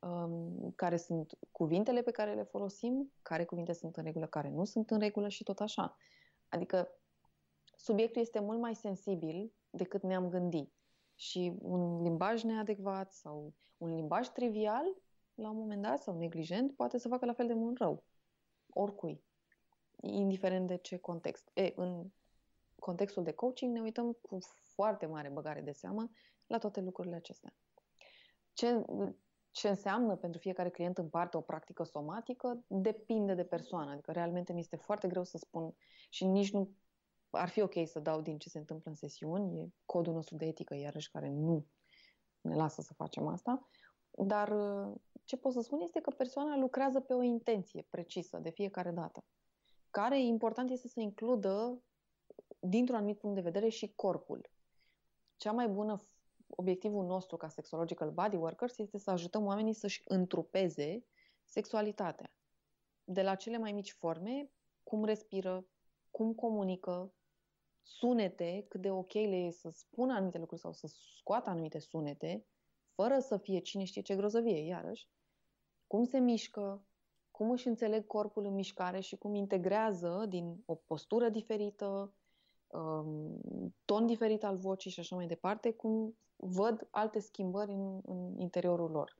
Speaker 2: um, care sunt cuvintele pe care le folosim, care cuvinte sunt în regulă, care nu sunt în regulă și tot așa. Adică subiectul este mult mai sensibil decât ne-am gândit și un limbaj neadecvat sau un limbaj trivial, la un moment dat, sau neglijent, poate să facă la fel de mult rău. Oricui. Indiferent de ce context. E, în contextul de coaching ne uităm cu foarte mare băgare de seamă la toate lucrurile acestea. Ce, ce înseamnă pentru fiecare client în parte o practică somatică depinde de persoană. Adică realmente mi este foarte greu să spun și nici nu ar fi ok să dau din ce se întâmplă în sesiuni, e codul nostru de etică, iarăși, care nu ne lasă să facem asta, dar ce pot să spun este că persoana lucrează pe o intenție precisă de fiecare dată, care important este să includă, dintr-un anumit punct de vedere, și corpul. Cea mai bună obiectivul nostru ca sexological body workers este să ajutăm oamenii să-și întrupeze sexualitatea. De la cele mai mici forme cum respiră, cum comunică, sunete, cât de ok le e să spună anumite lucruri sau să scoată anumite sunete, fără să fie cine știe ce grozăvie, iarăși, cum se mișcă, cum își înțeleg corpul în mișcare și cum integrează din o postură diferită, um, ton diferit al vocii și așa mai departe, cum văd alte schimbări în, în interiorul lor.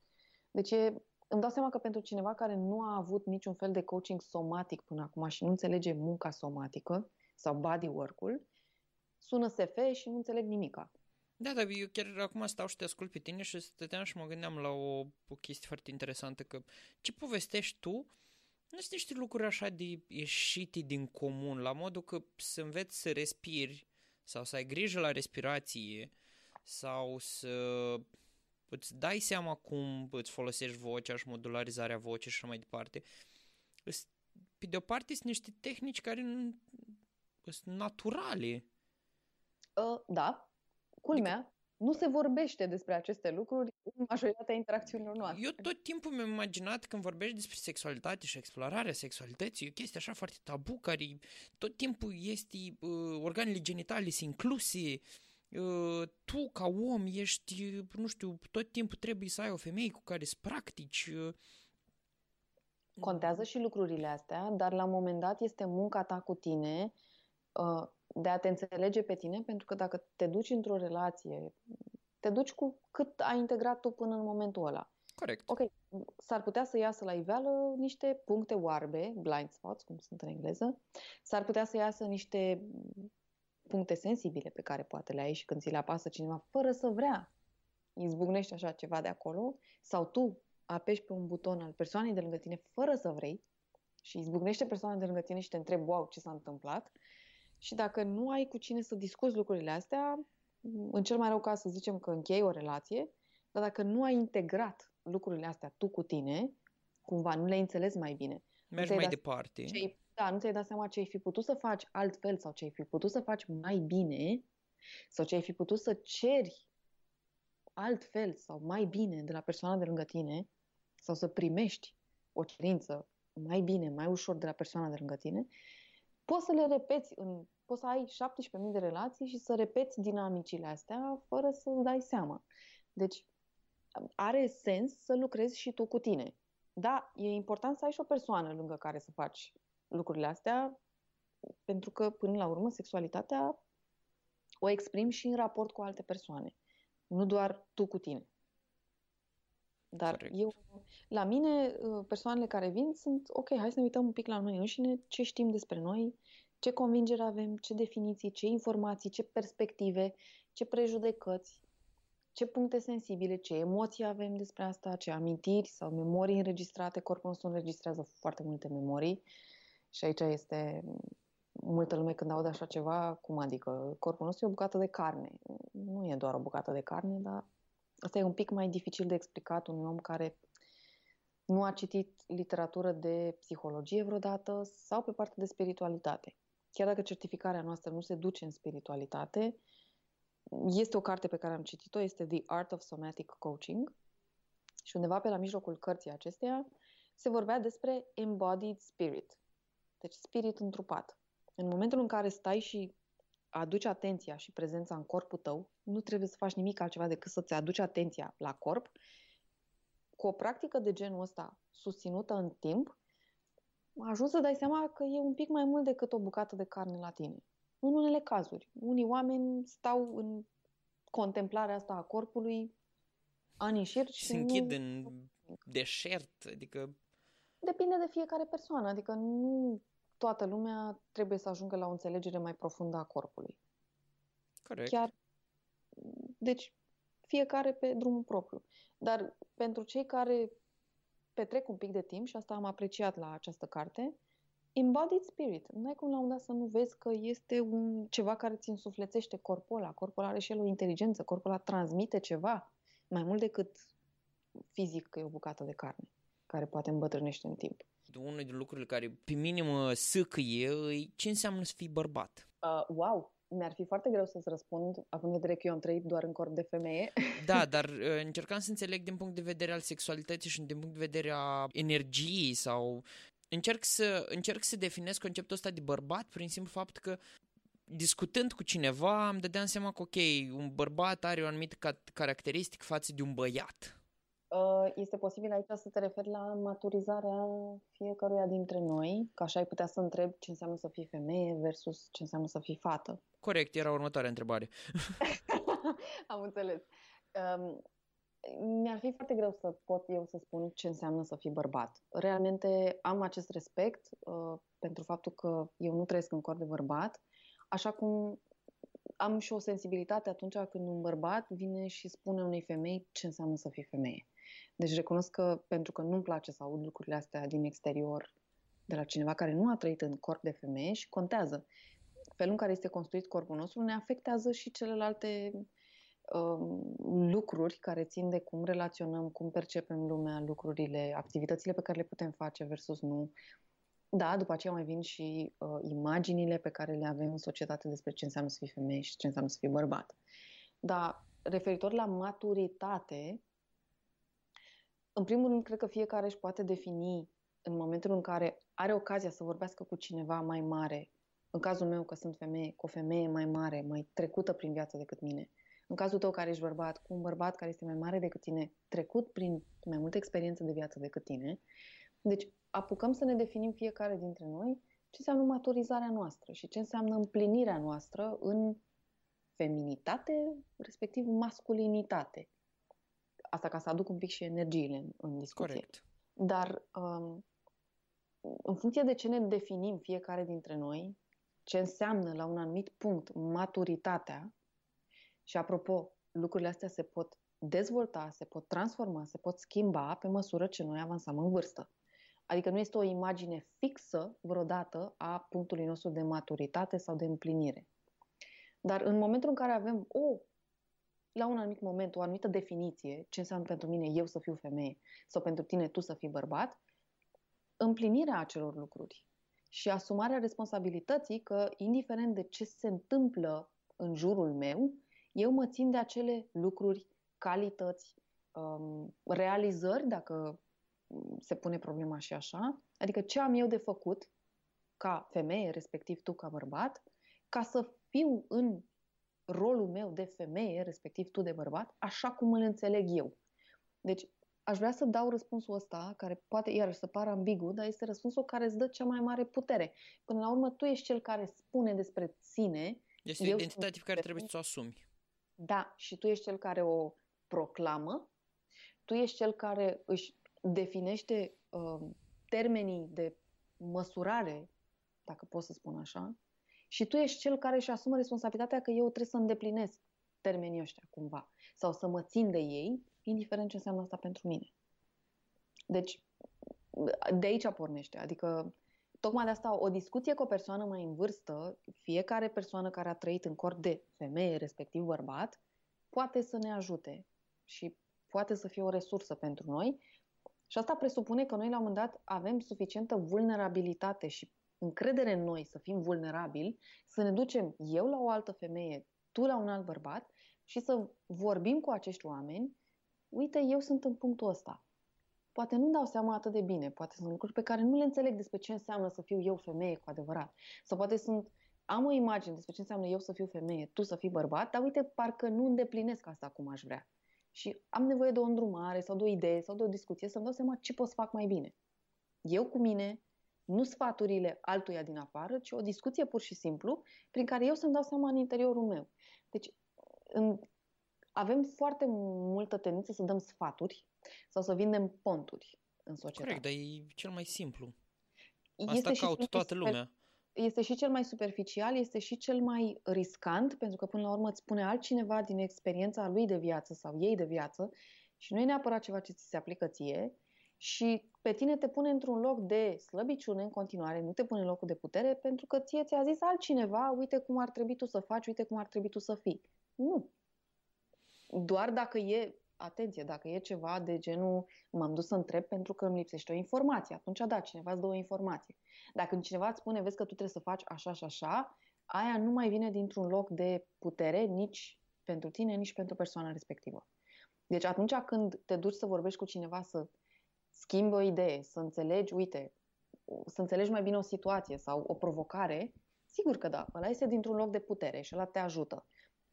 Speaker 2: Deci e, îmi dau seama că pentru cineva care nu a avut niciun fel de coaching somatic până acum și nu înțelege munca somatică sau bodywork-ul, sună SF și nu înțeleg nimica.
Speaker 1: Da, dar eu chiar acum stau și te ascult pe tine și stăteam și mă gândeam la o, o chestie foarte interesantă, că ce povestești tu nu sunt niște lucruri așa de ieșite din comun, la modul că să înveți să respiri sau să ai grijă la respirație sau să îți dai seama cum îți folosești vocea și modularizarea vocii și așa mai departe. Pe de o parte sunt niște tehnici care sunt naturale.
Speaker 2: Uh, da, culmea, adică... nu se vorbește despre aceste lucruri în majoritatea interacțiunilor noastre.
Speaker 1: Eu tot timpul mi-am imaginat când vorbești despre sexualitate și explorarea sexualității, e o chestie așa foarte tabu, care tot timpul este, uh, organele genitale sunt incluse, uh, tu ca om ești, nu știu, tot timpul trebuie să ai o femeie cu care să practici. Uh,
Speaker 2: Contează și lucrurile astea, dar la un moment dat este munca ta cu tine uh, de a te înțelege pe tine, pentru că dacă te duci într-o relație, te duci cu cât ai integrat tu până în momentul ăla.
Speaker 1: Corect.
Speaker 2: Ok, s-ar putea să iasă la iveală niște puncte oarbe, blind spots, cum sunt în engleză, s-ar putea să iasă niște puncte sensibile pe care poate le ai și când ți le apasă cineva fără să vrea. Izbucnește așa ceva de acolo sau tu apeși pe un buton al persoanei de lângă tine fără să vrei și izbucnește persoana de lângă tine și te întrebi, wow, ce s-a întâmplat și dacă nu ai cu cine să discuți lucrurile astea, în cel mai rău caz să zicem că închei o relație, dar dacă nu ai integrat lucrurile astea tu cu tine, cumva nu le-ai înțeles mai bine.
Speaker 1: Mergi mai departe.
Speaker 2: Ce da, nu ți-ai dat seama ce ai fi putut să faci altfel sau ce ai fi putut să faci mai bine sau ce ai fi putut să ceri altfel sau mai bine de la persoana de lângă tine sau să primești o cerință mai bine, mai ușor de la persoana de lângă tine poți să le repeți, în, poți să ai 17.000 de relații și să repeți dinamicile astea fără să-ți dai seama. Deci are sens să lucrezi și tu cu tine. Da, e important să ai și o persoană lângă care să faci lucrurile astea, pentru că, până la urmă, sexualitatea o exprimi și în raport cu alte persoane, nu doar tu cu tine. Dar Correct. eu, la mine, uh, persoanele care vin sunt, ok, hai să ne uităm un pic la noi înșine, ce știm despre noi, ce convingere avem, ce definiții, ce informații, ce perspective, ce prejudecăți, ce puncte sensibile, ce emoții avem despre asta, ce amintiri sau memorii înregistrate. Corpul nostru înregistrează foarte multe memorii și aici este multă lume când aude așa ceva, cum adică corpul nostru e o bucată de carne. Nu e doar o bucată de carne, dar Asta e un pic mai dificil de explicat unui om care nu a citit literatură de psihologie vreodată sau pe partea de spiritualitate. Chiar dacă certificarea noastră nu se duce în spiritualitate, este o carte pe care am citit-o, este The Art of Somatic Coaching și undeva pe la mijlocul cărții acesteia se vorbea despre embodied spirit, deci spirit întrupat. În momentul în care stai și aduci atenția și prezența în corpul tău, nu trebuie să faci nimic altceva decât să-ți aduci atenția la corp, cu o practică de genul ăsta susținută în timp, ajuns să dai seama că e un pic mai mult decât o bucată de carne la tine. În unele cazuri. Unii oameni stau în contemplarea asta a corpului ani în șir și
Speaker 1: Se închid nu... în deșert, adică...
Speaker 2: Depinde de fiecare persoană, adică nu toată lumea trebuie să ajungă la o înțelegere mai profundă a corpului.
Speaker 1: Corect.
Speaker 2: Chiar, deci, fiecare pe drumul propriu. Dar pentru cei care petrec un pic de timp, și asta am apreciat la această carte, embodied spirit. Nu ai cum la un dat să nu vezi că este un ceva care ți însuflețește corpul ăla. Corpul are și el o inteligență, corpul ăla transmite ceva, mai mult decât fizic că e o bucată de carne, care poate îmbătrânește în timp
Speaker 1: unul din lucrurile care pe minim sâcâie e ce înseamnă să fii bărbat.
Speaker 2: Uh, wow! Mi-ar fi foarte greu să-ți răspund, având în vedere că eu am trăit doar în corp de femeie.
Speaker 1: Da, dar uh, încercam să înțeleg din punct de vedere al sexualității și din punct de vedere a energiei sau încerc să, încerc să definez conceptul ăsta de bărbat prin simplu fapt că discutând cu cineva îmi dădeam seama că, ok, un bărbat are o anumită caracteristică față de un băiat.
Speaker 2: Uh, este posibil aici să te referi la maturizarea fiecăruia dintre noi, că așa ai putea să întreb ce înseamnă să fii femeie versus ce înseamnă să fii fată.
Speaker 1: Corect, era următoarea întrebare.
Speaker 2: Am înțeles. Um, mi-ar fi foarte greu să pot eu să spun ce înseamnă să fii bărbat. Realmente am acest respect uh, pentru faptul că eu nu trăiesc în corp de bărbat, așa cum am și o sensibilitate atunci când un bărbat vine și spune unei femei ce înseamnă să fii femeie. Deci recunosc că pentru că nu-mi place să aud lucrurile astea din exterior de la cineva care nu a trăit în corp de femeie și contează. Felul în care este construit corpul nostru ne afectează și celelalte uh, lucruri care țin de cum relaționăm, cum percepem lumea, lucrurile, activitățile pe care le putem face versus nu. Da, după aceea mai vin și uh, imaginile pe care le avem în societate despre ce înseamnă să fii femeie și ce înseamnă să fii bărbat. Dar referitor la maturitate, în primul rând, cred că fiecare își poate defini în momentul în care are ocazia să vorbească cu cineva mai mare, în cazul meu că sunt femeie, cu o femeie mai mare, mai trecută prin viață decât mine, în cazul tău care ești bărbat, cu un bărbat care este mai mare decât tine, trecut prin mai multă experiență de viață decât tine, deci apucăm să ne definim fiecare dintre noi ce înseamnă maturizarea noastră și ce înseamnă împlinirea noastră în feminitate, respectiv masculinitate. Asta ca să aduc un pic și energiile în, în discuție.
Speaker 1: Corect.
Speaker 2: Dar um, în funcție de ce ne definim fiecare dintre noi, ce înseamnă la un anumit punct maturitatea, și apropo, lucrurile astea se pot dezvolta, se pot transforma, se pot schimba pe măsură ce noi avansăm în vârstă. Adică nu este o imagine fixă vreodată a punctului nostru de maturitate sau de împlinire. Dar în momentul în care avem o la un anumit moment o anumită definiție, ce înseamnă pentru mine eu să fiu femeie sau pentru tine tu să fii bărbat, împlinirea acelor lucruri și asumarea responsabilității că, indiferent de ce se întâmplă în jurul meu, eu mă țin de acele lucruri, calități, um, realizări, dacă se pune problema și așa, adică ce am eu de făcut ca femeie, respectiv tu ca bărbat, ca să fiu în rolul meu de femeie, respectiv tu de bărbat, așa cum îl înțeleg eu. Deci, aș vrea să dau răspunsul ăsta, care poate iar să pară ambigu, dar este răspunsul care îți dă cea mai mare putere. Până la urmă, tu ești cel care spune despre sine.
Speaker 1: Este o identitate pe care trebuie să o asumi.
Speaker 2: Da, și tu ești cel care o proclamă, tu ești cel care își definește uh, termenii de măsurare, dacă pot să spun așa, și tu ești cel care își asumă responsabilitatea că eu trebuie să îndeplinesc termenii ăștia cumva sau să mă țin de ei, indiferent ce înseamnă asta pentru mine. Deci, de aici pornește. Adică, tocmai de asta, o discuție cu o persoană mai în vârstă, fiecare persoană care a trăit în corp de femeie, respectiv bărbat, poate să ne ajute și poate să fie o resursă pentru noi. Și asta presupune că noi, la un moment dat, avem suficientă vulnerabilitate și încredere în noi să fim vulnerabili, să ne ducem eu la o altă femeie, tu la un alt bărbat și să vorbim cu acești oameni, uite, eu sunt în punctul ăsta. Poate nu dau seama atât de bine, poate sunt lucruri pe care nu le înțeleg despre ce înseamnă să fiu eu femeie cu adevărat. Sau poate sunt, am o imagine despre ce înseamnă eu să fiu femeie, tu să fii bărbat, dar uite, parcă nu îndeplinesc asta cum aș vrea. Și am nevoie de o îndrumare sau de o idee sau de o discuție să-mi dau seama ce pot să fac mai bine. Eu cu mine, nu sfaturile altuia din afară, ci o discuție pur și simplu prin care eu să-mi dau seama în interiorul meu. Deci în, avem foarte multă tendință să dăm sfaturi sau să vindem ponturi în societate.
Speaker 1: Corect, dar e cel mai simplu. Asta este caut toată super, lumea.
Speaker 2: Este și cel mai superficial, este și cel mai riscant, pentru că până la urmă îți spune altcineva din experiența lui de viață sau ei de viață și nu e neapărat ceva ce ți se aplică ție și pe tine te pune într-un loc de slăbiciune în continuare, nu te pune în locul de putere, pentru că ție ți-a zis altcineva, uite cum ar trebui tu să faci, uite cum ar trebui tu să fii. Nu. Doar dacă e, atenție, dacă e ceva de genul, m-am dus să întreb pentru că îmi lipsește o informație, atunci da, cineva îți dă o informație. Dacă cineva îți spune, vezi că tu trebuie să faci așa și așa, aia nu mai vine dintr-un loc de putere nici pentru tine, nici pentru persoana respectivă. Deci atunci când te duci să vorbești cu cineva să schimbi o idee, să înțelegi, uite, să înțelegi mai bine o situație sau o provocare, sigur că da, ăla este dintr-un loc de putere și ăla te ajută.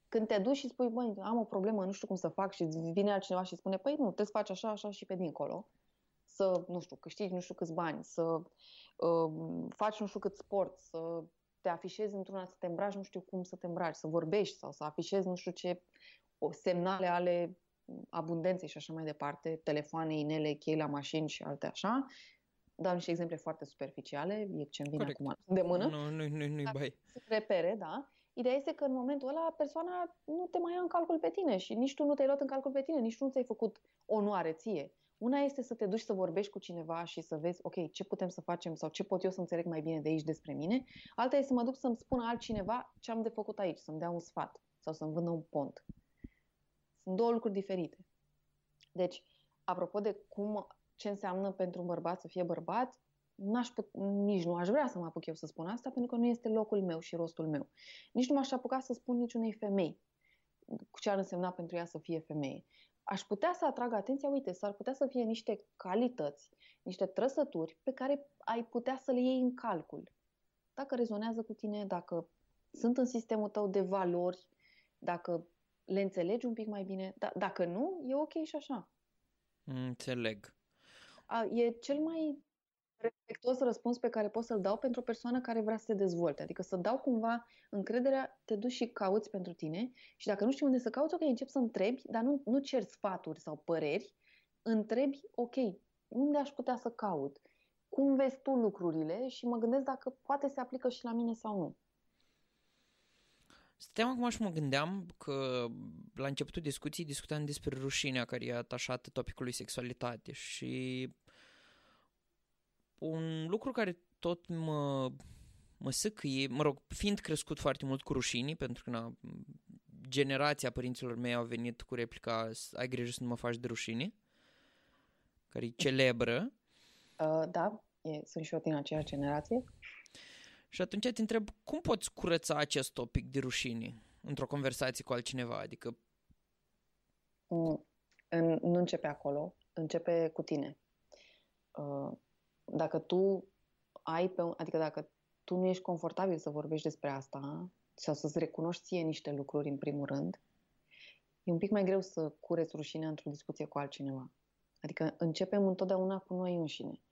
Speaker 2: Când te duci și spui, băi, am o problemă, nu știu cum să fac și vine altcineva și spune, păi nu, trebuie să faci așa, așa și pe dincolo, să, nu știu, câștigi nu știu câți bani, să uh, faci nu știu cât sport, să te afișezi într-una, să te îmbraci nu știu cum să te îmbraci, să vorbești sau să afișezi nu știu ce o semnale ale abundenței și așa mai departe, telefoane, inele, chei la mașini și alte așa. Dau niște exemple foarte superficiale, e ce-mi vine Corect. acum de mână.
Speaker 1: Nu, nu, nu, nu bai.
Speaker 2: Repere, da. Ideea este că în momentul ăla persoana nu te mai ia în calcul pe tine și nici tu nu te-ai luat în calcul pe tine, nici tu nu ți-ai făcut onoare ție. Una este să te duci să vorbești cu cineva și să vezi, ok, ce putem să facem sau ce pot eu să înțeleg mai bine de aici despre mine. Alta este să mă duc să-mi spună altcineva ce am de făcut aici, să-mi dea un sfat sau să-mi vândă un pont. Sunt două lucruri diferite. Deci, apropo de cum, ce înseamnă pentru un bărbat să fie bărbat, n-aș put, nici nu aș vrea să mă apuc eu să spun asta, pentru că nu este locul meu și rostul meu. Nici nu m-aș apuca să spun niciunei femei cu ce ar însemna pentru ea să fie femeie. Aș putea să atrag atenția, uite, s-ar putea să fie niște calități, niște trăsături pe care ai putea să le iei în calcul. Dacă rezonează cu tine, dacă sunt în sistemul tău de valori, dacă le înțelegi un pic mai bine. Da, dacă nu, e ok și așa.
Speaker 1: Înțeleg.
Speaker 2: A, e cel mai respectuos răspuns pe care pot să-l dau pentru o persoană care vrea să se dezvolte. Adică să dau cumva încrederea, te duci și cauți pentru tine și dacă nu știi unde să cauți, ok, încep să întrebi, dar nu, nu cer sfaturi sau păreri, întrebi, ok, unde aș putea să caut? Cum vezi tu lucrurile? Și mă gândesc dacă poate se aplică și la mine sau nu.
Speaker 1: Stăteam acum și mă gândeam că la începutul discuției discutam despre rușinea care e atașată topicului sexualitate și un lucru care tot mă, mă săcâie, mă rog, fiind crescut foarte mult cu rușinii, pentru că na, generația părinților mei au venit cu replica ai grijă să nu mă faci de rușini, care e celebră.
Speaker 2: Uh, da, e, sunt și eu din aceeași generație.
Speaker 1: Și atunci te întreb, cum poți curăța acest topic de rușine într-o conversație cu altcineva? Adică...
Speaker 2: Mm, nu începe acolo, începe cu tine. Uh, dacă tu ai pe un, adică dacă tu nu ești confortabil să vorbești despre asta sau să-ți recunoști ție niște lucruri în primul rând, e un pic mai greu să cureți rușinea într-o discuție cu altcineva. Adică începem întotdeauna cu noi înșine.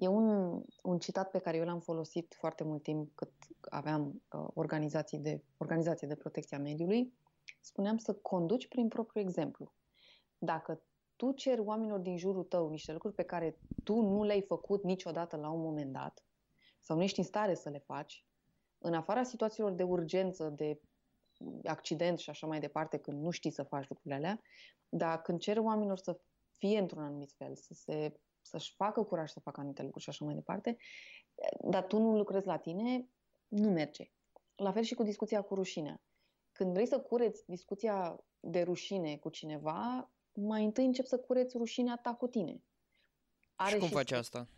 Speaker 2: E un, un citat pe care eu l-am folosit foarte mult timp cât aveam uh, organizații de, organizație de protecție a mediului. Spuneam să conduci prin propriul exemplu. Dacă tu ceri oamenilor din jurul tău niște lucruri pe care tu nu le-ai făcut niciodată la un moment dat sau nu ești în stare să le faci, în afara situațiilor de urgență, de accident și așa mai departe, când nu știi să faci lucrurile alea, dar când ceri oamenilor să fie într-un anumit fel, să se să-și facă curaj să facă anumite lucruri și așa mai departe, dar tu nu lucrezi la tine, nu merge. La fel și cu discuția cu rușinea. Când vrei să cureți discuția de rușine cu cineva, mai întâi încep să cureți rușinea ta cu tine.
Speaker 1: Are și cum și faci asta?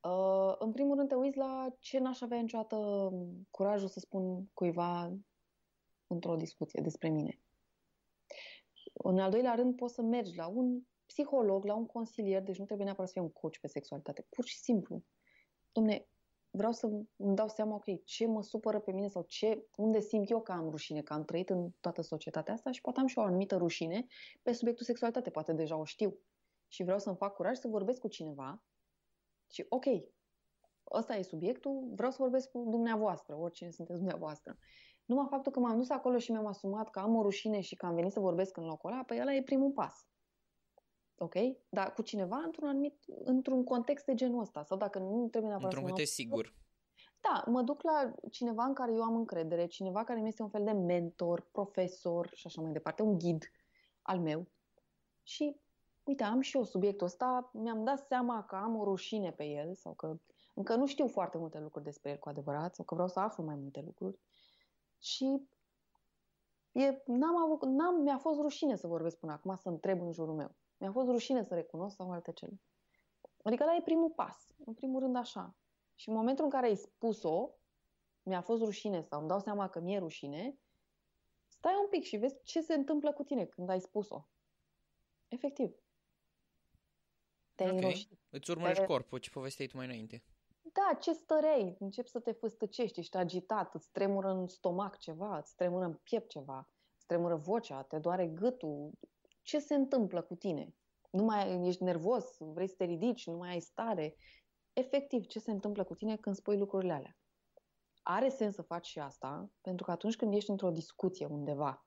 Speaker 2: Uh, în primul rând te uiți la ce n-aș avea niciodată curajul să spun cuiva într-o discuție despre mine. În al doilea rând poți să mergi la un psiholog, la un consilier, deci nu trebuie neapărat să fie un coach pe sexualitate, pur și simplu. Domne, vreau să îmi dau seama, ok, ce mă supără pe mine sau ce, unde simt eu că am rușine, că am trăit în toată societatea asta și poate am și o anumită rușine pe subiectul sexualitate, poate deja o știu. Și vreau să-mi fac curaj să vorbesc cu cineva și, ok, ăsta e subiectul, vreau să vorbesc cu dumneavoastră, oricine sunteți dumneavoastră. Numai faptul că m-am dus acolo și mi-am asumat că am o rușine și că am venit să vorbesc în locul ăla, păi ăla e primul pas ok? Dar cu cineva într-un anumit, într-un context de genul ăsta. Sau dacă nu trebuie neapărat
Speaker 1: Într-un context sigur.
Speaker 2: Da, mă duc la cineva în care eu am încredere, cineva care mi este un fel de mentor, profesor și așa mai departe, un ghid al meu. Și, uite, am și eu subiectul ăsta, mi-am dat seama că am o rușine pe el sau că încă nu știu foarte multe lucruri despre el cu adevărat sau că vreau să aflu mai multe lucruri. Și e, n-am avut, n-am, mi-a fost rușine să vorbesc până acum, să întreb în jurul meu. Mi-a fost rușine să recunosc sau alte cele. Adică ăla e primul pas. În primul rând așa. Și în momentul în care ai spus-o, mi-a fost rușine sau îmi dau seama că mi-e rușine, stai un pic și vezi ce se întâmplă cu tine când ai spus-o. Efectiv. te-ai
Speaker 1: Ok.
Speaker 2: înroșit.
Speaker 1: Îți urmărești
Speaker 2: Te-
Speaker 1: corpul, ce povesteai tu mai înainte.
Speaker 2: Da, ce stărei, începi să te fâstăcești, ești agitat, îți tremură în stomac ceva, îți tremură în piept ceva, îți tremură vocea, te doare gâtul. Ce se întâmplă cu tine? Nu mai ești nervos, vrei să te ridici, nu mai ai stare. Efectiv, ce se întâmplă cu tine când spui lucrurile alea? Are sens să faci și asta, pentru că atunci când ești într-o discuție undeva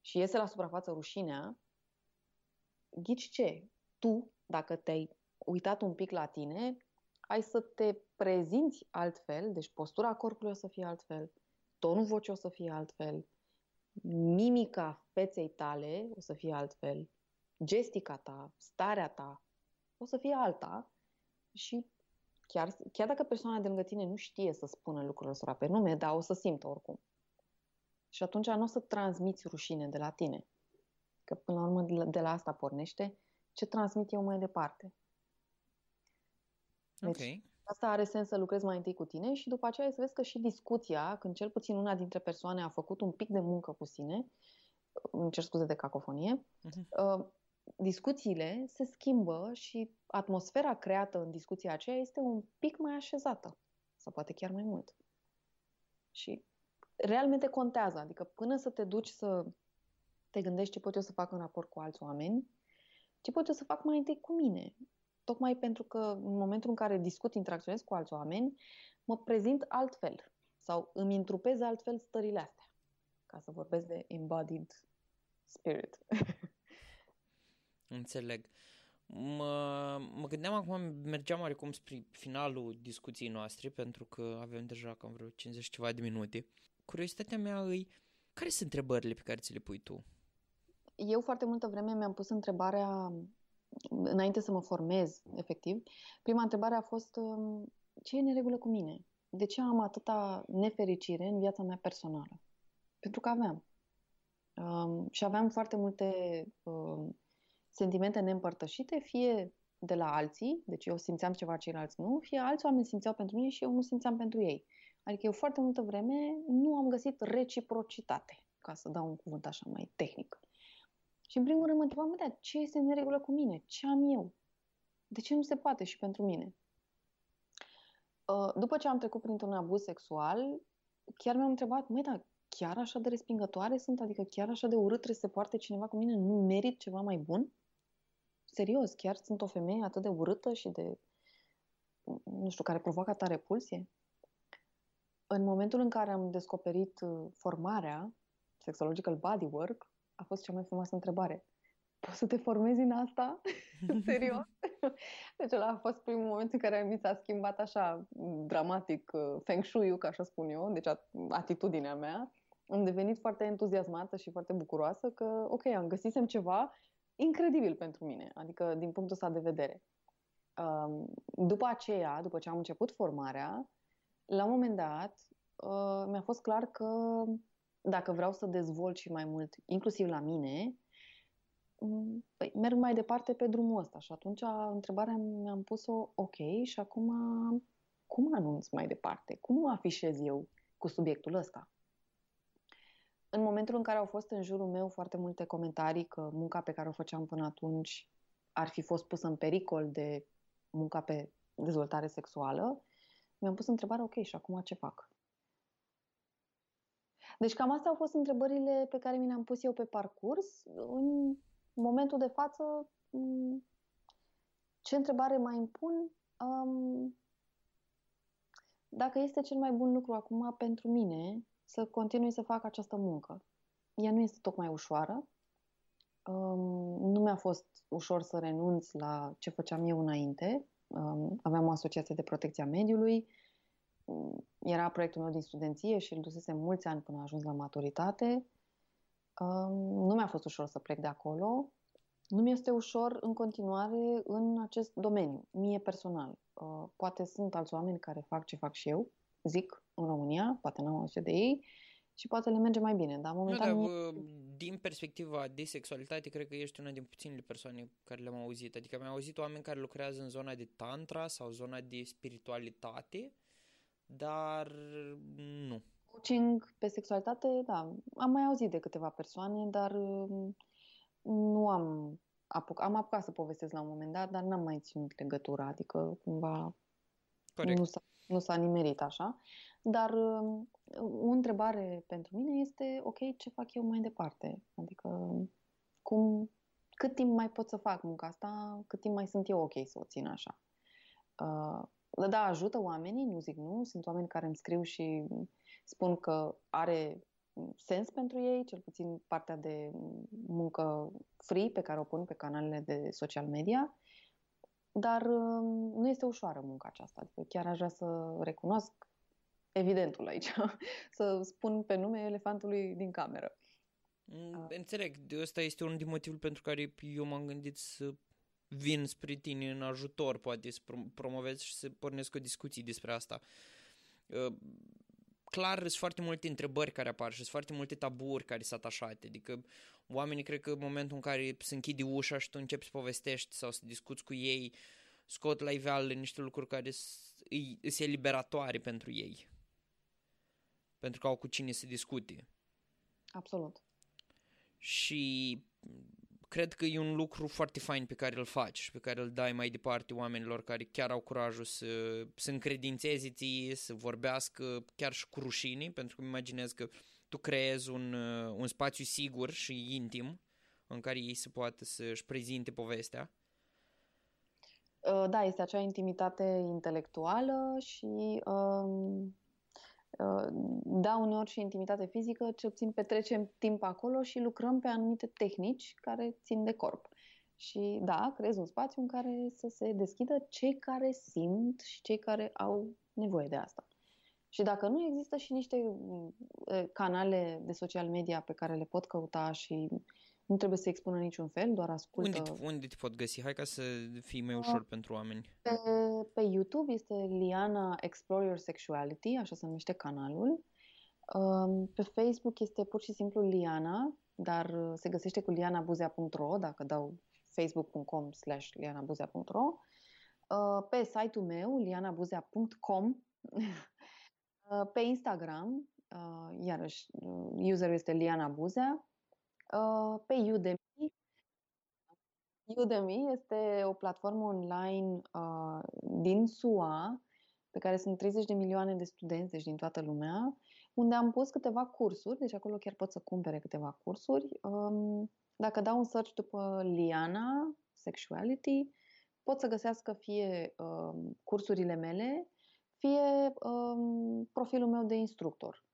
Speaker 2: și iese la suprafață rușinea, ghici ce? Tu, dacă te-ai uitat un pic la tine, ai să te prezinți altfel, deci postura corpului o să fie altfel, tonul vocii o să fie altfel, mimica feței tale o să fie altfel, gestica ta, starea ta o să fie alta și chiar, chiar dacă persoana de lângă tine nu știe să spună lucrurile ăstora pe nume, dar o să simtă oricum. Și atunci nu o să transmiți rușine de la tine. Că până la urmă de la, de la asta pornește ce transmit eu mai departe. Deci,
Speaker 1: Ok.
Speaker 2: Asta are sens să lucrezi mai întâi cu tine și după aceea să vezi că și discuția, când cel puțin una dintre persoane a făcut un pic de muncă cu sine, îmi cer scuze de cacofonie,
Speaker 1: Mhm.
Speaker 2: uh, discuțiile se schimbă și atmosfera creată în discuția aceea este un pic mai așezată, sau poate chiar mai mult. Și realmente contează, adică până să te duci să te gândești ce pot eu să fac în raport cu alți oameni, ce pot eu să fac mai întâi cu mine. Tocmai pentru că în momentul în care discut, interacționez cu alți oameni, mă prezint altfel sau îmi întrupez altfel stările astea. Ca să vorbesc de embodied spirit.
Speaker 1: Înțeleg. Mă, mă gândeam acum, mergeam oarecum spre finalul discuției noastre, pentru că avem deja cam vreo 50 ceva de minute. Curiozitatea mea îi, care sunt întrebările pe care ți le pui tu?
Speaker 2: Eu foarte multă vreme mi-am pus întrebarea, înainte să mă formez, efectiv, prima întrebare a fost um, ce e în regulă cu mine? De ce am atâta nefericire în viața mea personală? Pentru că aveam. Um, și aveam foarte multe um, sentimente neîmpărtășite, fie de la alții, deci eu simțeam ceva, ceilalți nu, fie alți oameni simțeau pentru mine și eu nu simțeam pentru ei. Adică eu foarte multă vreme nu am găsit reciprocitate, ca să dau un cuvânt așa mai tehnic. Și în primul rând mă întrebam, "Mă, dar ce este în regulă cu mine? Ce am eu? De ce nu se poate și pentru mine? Uh, După ce am trecut printr-un abuz sexual, chiar mi-am întrebat, măi, dar chiar așa de respingătoare sunt? Adică chiar așa de urât trebuie să se poarte cineva cu mine? Nu merit ceva mai bun? Serios, chiar sunt o femeie atât de urâtă și de, nu știu, care provoacă atâta repulsie? În momentul în care am descoperit uh, formarea, Sexological Bodywork, a fost cea mai frumoasă întrebare. Poți să te formezi în asta? Serios? Deci ăla a fost primul moment în care mi s-a schimbat așa dramatic uh, feng shui-ul, ca așa spun eu, deci atitudinea mea. Am devenit foarte entuziasmată și foarte bucuroasă că, ok, am găsisem ceva incredibil pentru mine, adică din punctul ăsta de vedere. Um, după aceea, după ce am început formarea, la un moment dat uh, mi-a fost clar că dacă vreau să dezvolt și mai mult, inclusiv la mine, păi, merg mai departe pe drumul ăsta. Și atunci întrebarea mi-am pus-o, ok, și acum cum anunț mai departe? Cum afișez eu cu subiectul ăsta? În momentul în care au fost în jurul meu foarte multe comentarii că munca pe care o făceam până atunci ar fi fost pusă în pericol de munca pe dezvoltare sexuală, mi-am pus întrebarea, ok, și acum ce fac? Deci cam astea au fost întrebările pe care mi le-am pus eu pe parcurs. În momentul de față, ce întrebare mai îmi pun? Um, dacă este cel mai bun lucru acum pentru mine să continui să fac această muncă. Ea nu este tocmai ușoară. Um, nu mi-a fost ușor să renunț la ce făceam eu înainte. Um, aveam o asociație de protecție a mediului, era proiectul meu din studenție și îl dusesem mulți ani până a ajuns la maturitate. Nu mi-a fost ușor să plec de acolo. Nu mi-este ușor în continuare în acest domeniu, mie personal. Poate sunt alți oameni care fac ce fac și eu, zic, în România, poate n-am auzit de ei și poate le merge mai bine, dar momentan...
Speaker 1: Nu, dar, din perspectiva de sexualitate, cred că ești una din puținele persoane care le-am auzit. Adică am auzit oameni care lucrează în zona de tantra sau zona de spiritualitate, dar nu.
Speaker 2: Coaching pe sexualitate, da, am mai auzit de câteva persoane, dar nu am apuc, am apucat să povestesc la un moment dat, dar n-am mai ținut legătura, adică cumva
Speaker 1: Corect.
Speaker 2: nu s-a, nu s-a nimerit așa. Dar uh, o întrebare pentru mine este, ok, ce fac eu mai departe? Adică cum, cât timp mai pot să fac munca asta, cât timp mai sunt eu ok să o țin așa. Uh, da, ajută oamenii, nu zic nu, sunt oameni care îmi scriu și spun că are sens pentru ei, cel puțin partea de muncă free pe care o pun pe canalele de social media, dar um, nu este ușoară munca aceasta. Adică chiar aș vrea să recunosc evidentul aici, să spun pe nume elefantului din cameră.
Speaker 1: Mm, înțeleg, ăsta este unul din motivul pentru care eu m-am gândit să vin spre tine în ajutor, poate să promovez și să pornesc o discuție despre asta. Uh, clar sunt foarte multe întrebări care apar și sunt foarte multe taburi care sunt atașate. Adică oamenii cred că în momentul în care se închide ușa și tu începi să povestești sau să discuți cu ei, scot la iveală niște lucruri care sunt eliberatoare pentru ei. Pentru că au cu cine să discute.
Speaker 2: Absolut.
Speaker 1: Și cred că e un lucru foarte fain pe care îl faci și pe care îl dai mai departe oamenilor care chiar au curajul să, să încredințeze ție, să vorbească chiar și cu rușinii, pentru că îmi imaginez că tu creezi un, un spațiu sigur și intim în care ei se poată să-și prezinte povestea.
Speaker 2: Uh, da, este acea intimitate intelectuală și um, Uh, da, uneori și intimitate fizică, ce puțin petrecem timp acolo și lucrăm pe anumite tehnici care țin de corp. Și da, creez un spațiu în care să se deschidă cei care simt și cei care au nevoie de asta. Și dacă nu există și niște uh, canale de social media pe care le pot căuta și nu trebuie să expună niciun fel, doar ascultă.
Speaker 1: Unde te, unde te pot găsi? Hai ca să fie mai ușor uh, pentru oameni.
Speaker 2: Pe, pe YouTube este Liana Explore Your Sexuality, așa se numește canalul. Um, pe Facebook este pur și simplu Liana, dar se găsește cu lianabuzea.ro, dacă dau facebook.com slash lianabuzea.ro. Uh, pe site-ul meu, lianabuzea.com. Uh, pe Instagram, iarăși, userul este Liana Buzea Uh, pe Udemy. Udemy este o platformă online uh, din SUA, pe care sunt 30 de milioane de studenți, deci din toată lumea, unde am pus câteva cursuri, deci acolo chiar pot să cumpere câteva cursuri. Um, dacă dau un search după Liana, Sexuality, pot să găsească fie um, cursurile mele, fie um, profilul meu de instructor.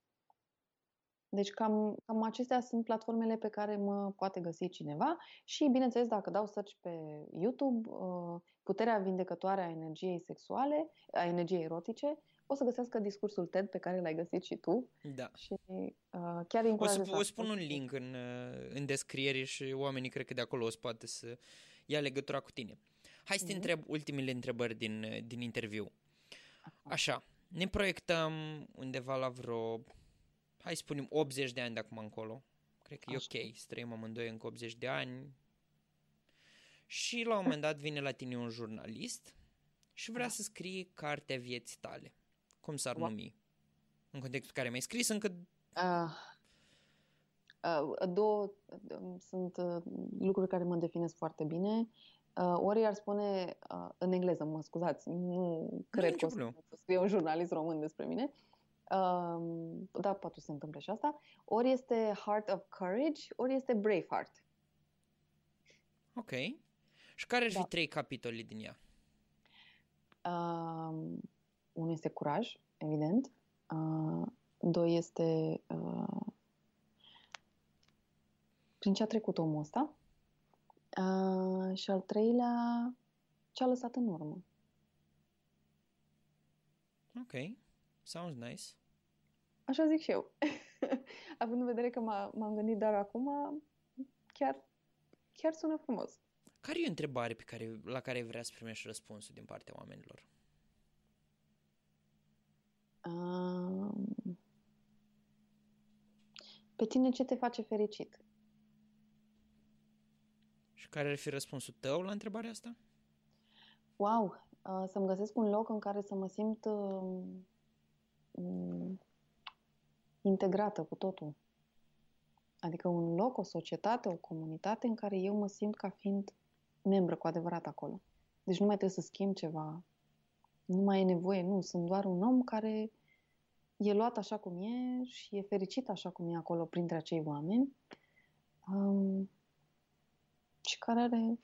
Speaker 2: Deci cam, cam acestea sunt platformele pe care mă poate găsi cineva și, bineînțeles, dacă dau search pe YouTube, uh, puterea vindecătoare a energiei sexuale, a energiei erotice, o să găsească discursul TED pe care l-ai găsit și tu.
Speaker 1: Da.
Speaker 2: Și uh, chiar
Speaker 1: o să, o spun un link în, uh, în descriere și oamenii cred că de acolo o să poate să ia legătura cu tine. Hai să te mm-hmm. întreb ultimele întrebări din, uh, din interviu. Așa, ne proiectăm undeva la vreo hai să spunem 80 de ani de acum încolo. Cred că Așa. e ok să trăim amândoi încă 80 de ani. Și la un moment dat vine la tine un jurnalist și vrea da. să scrie cartea vieții tale. Cum s-ar wow. numi? În contextul care mi-ai scris încă... Uh,
Speaker 2: uh, două uh, sunt uh, lucruri care mă definesc foarte bine. Uh, ori ar spune, uh, în engleză, mă scuzați, nu cred că o să scrie un jurnalist român despre mine. Uh, Um, da, poate se întâmple și asta. Ori este Heart of Courage, ori este Braveheart.
Speaker 1: Ok. Și care ar fi da. trei capitole din ea?
Speaker 2: Um, unul este curaj, evident. Uh, doi este uh, prin ce a trecut omul ăsta. Uh, și al treilea, ce a lăsat în urmă.
Speaker 1: Ok. Sounds nice.
Speaker 2: Așa zic și eu. Având în vedere că m-am gândit doar acum, chiar, chiar sună frumos.
Speaker 1: Care e o întrebare pe care, la care vrea să primești răspunsul din partea oamenilor? Um,
Speaker 2: pe tine ce te face fericit?
Speaker 1: Și care ar fi răspunsul tău la întrebarea asta?
Speaker 2: Wow! Uh, să-mi găsesc un loc în care să mă simt uh, um, integrată cu totul. Adică un loc, o societate, o comunitate în care eu mă simt ca fiind membră cu adevărat acolo. Deci nu mai trebuie să schimb ceva, nu mai e nevoie, nu, sunt doar un om care e luat așa cum e și e fericit așa cum e acolo printre acei oameni um, și care are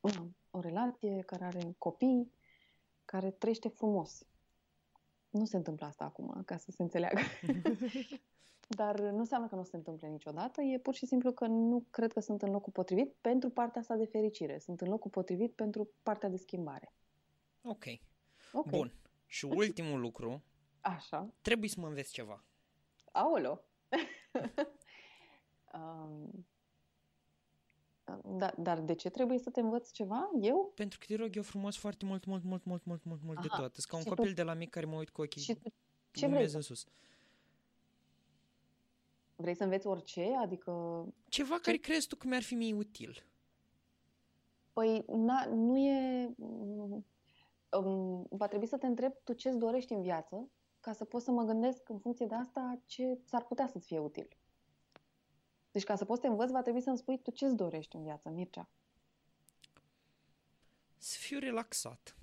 Speaker 2: una, o relație, care are copii, care trăiește frumos. Nu se întâmplă asta acum, ca să se înțeleagă. Dar nu înseamnă că nu se întâmple niciodată, e pur și simplu că nu cred că sunt în locul potrivit pentru partea asta de fericire. Sunt în locul potrivit pentru partea de schimbare.
Speaker 1: Ok. okay. Bun. Și ultimul lucru.
Speaker 2: Așa.
Speaker 1: Trebuie să mă înveți ceva.
Speaker 2: Aolo! um, da, dar de ce trebuie să te învăț ceva? Eu?
Speaker 1: Pentru că te rog eu frumos foarte mult, mult, mult, mult, mult, mult, mult de tot. Sunt ca un copil tu... de la mic care mă uit cu ochii și tu ce vrei? în sus.
Speaker 2: Vrei să înveți orice? Adică...
Speaker 1: Ceva ce... care crezi tu că mi-ar fi mie util.
Speaker 2: Păi, na, nu e... Um, va trebui să te întreb tu ce-ți dorești în viață ca să pot să mă gândesc în funcție de asta ce s-ar putea să-ți fie util. Deci ca să poți să te învăț, va trebui să-mi spui tu ce-ți dorești în viață, Mircea.
Speaker 1: Să fiu relaxat.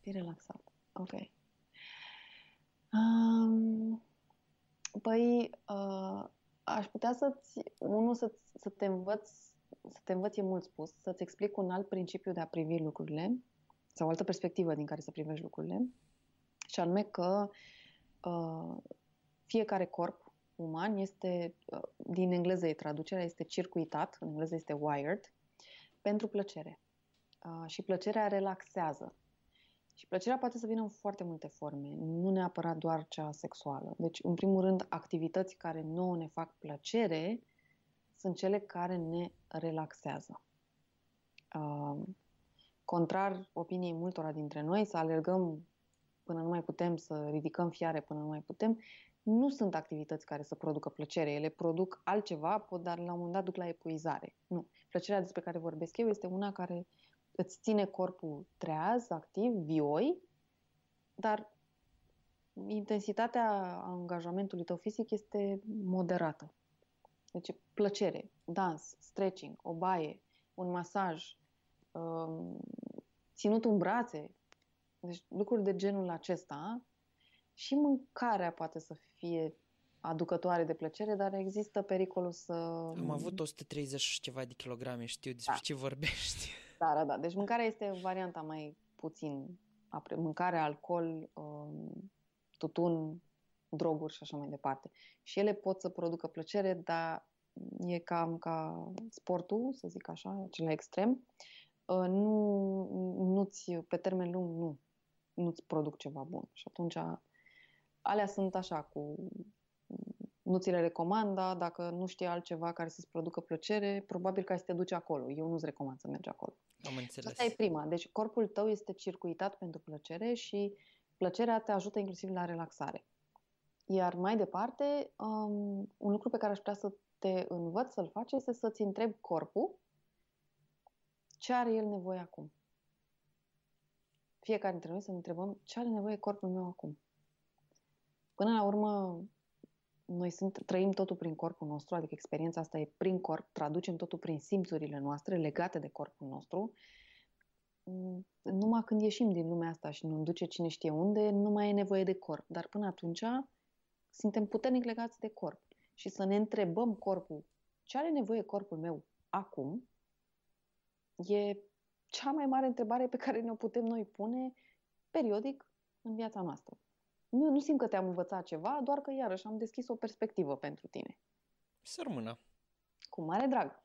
Speaker 2: Fii relaxat. Ok. Um, păi, uh, aș putea să-ți, unul, să, să te învăț, să te învăț e mult spus, să-ți explic un alt principiu de a privi lucrurile sau o altă perspectivă din care să privești lucrurile și anume că uh, fiecare corp uman este, uh, din engleză e traducerea, este circuitat, în engleză este wired, pentru plăcere. Uh, și plăcerea relaxează. Și plăcerea poate să vină în foarte multe forme, nu neapărat doar cea sexuală. Deci, în primul rând, activități care nouă ne fac plăcere sunt cele care ne relaxează. Uh, contrar opiniei multora dintre noi, să alergăm până nu mai putem, să ridicăm fiare până nu mai putem, nu sunt activități care să producă plăcere. Ele produc altceva, dar la un moment dat duc la epuizare. Nu. Plăcerea despre care vorbesc eu este una care îți ține corpul treaz, activ, vioi, dar intensitatea angajamentului tău fizic este moderată. Deci plăcere, dans, stretching, o baie, un masaj, um, ținut în brațe, deci lucruri de genul acesta și mâncarea poate să fie aducătoare de plăcere, dar există pericolul să...
Speaker 1: Am avut 130 și ceva de kilograme, știu despre da. ce vorbești.
Speaker 2: Da, da, da. Deci mâncarea este varianta mai puțin apre. Mâncare, alcool, um, tutun, droguri și așa mai departe. Și ele pot să producă plăcere, dar e cam ca sportul, să zic așa, cel extrem. Uh, nu, nu-ți, pe termen lung, nu, nu-ți produc ceva bun. Și atunci alea sunt așa, cu nu ți le recomanda, dacă nu știi altceva care să-ți producă plăcere, probabil că ai să te duci acolo. Eu nu-ți recomand să mergi acolo.
Speaker 1: Am înțeles.
Speaker 2: Asta e prima. Deci corpul tău este circuitat pentru plăcere și plăcerea te ajută inclusiv la relaxare. Iar mai departe, um, un lucru pe care aș putea să te învăț să-l faci este să-ți întrebi corpul ce are el nevoie acum. Fiecare dintre noi să ne întrebăm ce are nevoie corpul meu acum. Până la urmă, noi sunt, trăim totul prin corpul nostru, adică experiența asta e prin corp, traducem totul prin simțurile noastre legate de corpul nostru. Mm, numai când ieșim din lumea asta și nu duce cine știe unde, nu mai e nevoie de corp. Dar până atunci suntem puternic legați de corp. Și să ne întrebăm corpul ce are nevoie corpul meu acum e cea mai mare întrebare pe care ne-o putem noi pune periodic în viața noastră. Nu, nu simt că te-am învățat ceva, doar că iarăși am deschis o perspectivă pentru tine.
Speaker 1: Să rămână.
Speaker 2: Cu mare drag.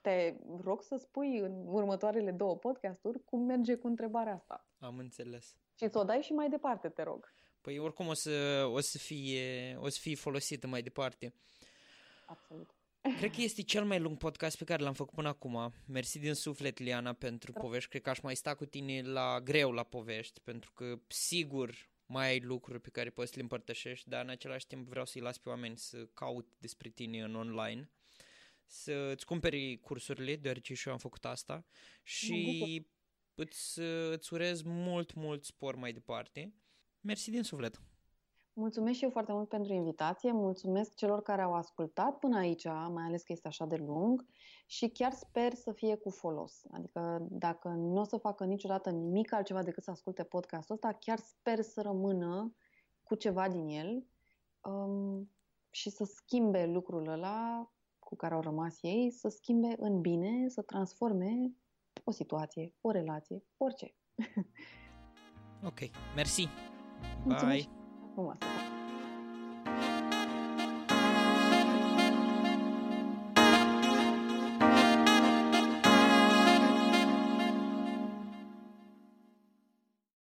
Speaker 2: Te rog să spui în următoarele două podcasturi cum merge cu întrebarea asta.
Speaker 1: Am înțeles.
Speaker 2: Și să o dai și mai departe, te rog.
Speaker 1: Păi oricum o să, o să, fie, o să fie folosită mai departe.
Speaker 2: Absolut.
Speaker 1: Cred că este cel mai lung podcast pe care l-am făcut până acum. Mersi din suflet, Liana, pentru da. povești. Cred că aș mai sta cu tine la greu la povești, pentru că sigur mai ai lucruri pe care poți să le împărtășești, dar în același timp vreau să-i las pe oameni să caut despre tine în online, să-ți cumperi cursurile, deoarece și eu am făcut asta și îți, îți urez mult, mult spor mai departe. Mersi din suflet!
Speaker 2: Mulțumesc și eu foarte mult pentru invitație, mulțumesc celor care au ascultat până aici, mai ales că este așa de lung și chiar sper să fie cu folos. Adică dacă nu o să facă niciodată nimic altceva decât să asculte podcastul ăsta, chiar sper să rămână cu ceva din el um, și să schimbe lucrul ăla cu care au rămas ei, să schimbe în bine, să transforme o situație, o relație, orice.
Speaker 1: ok, mersi.
Speaker 2: Bye. Mulțumesc. 思っ。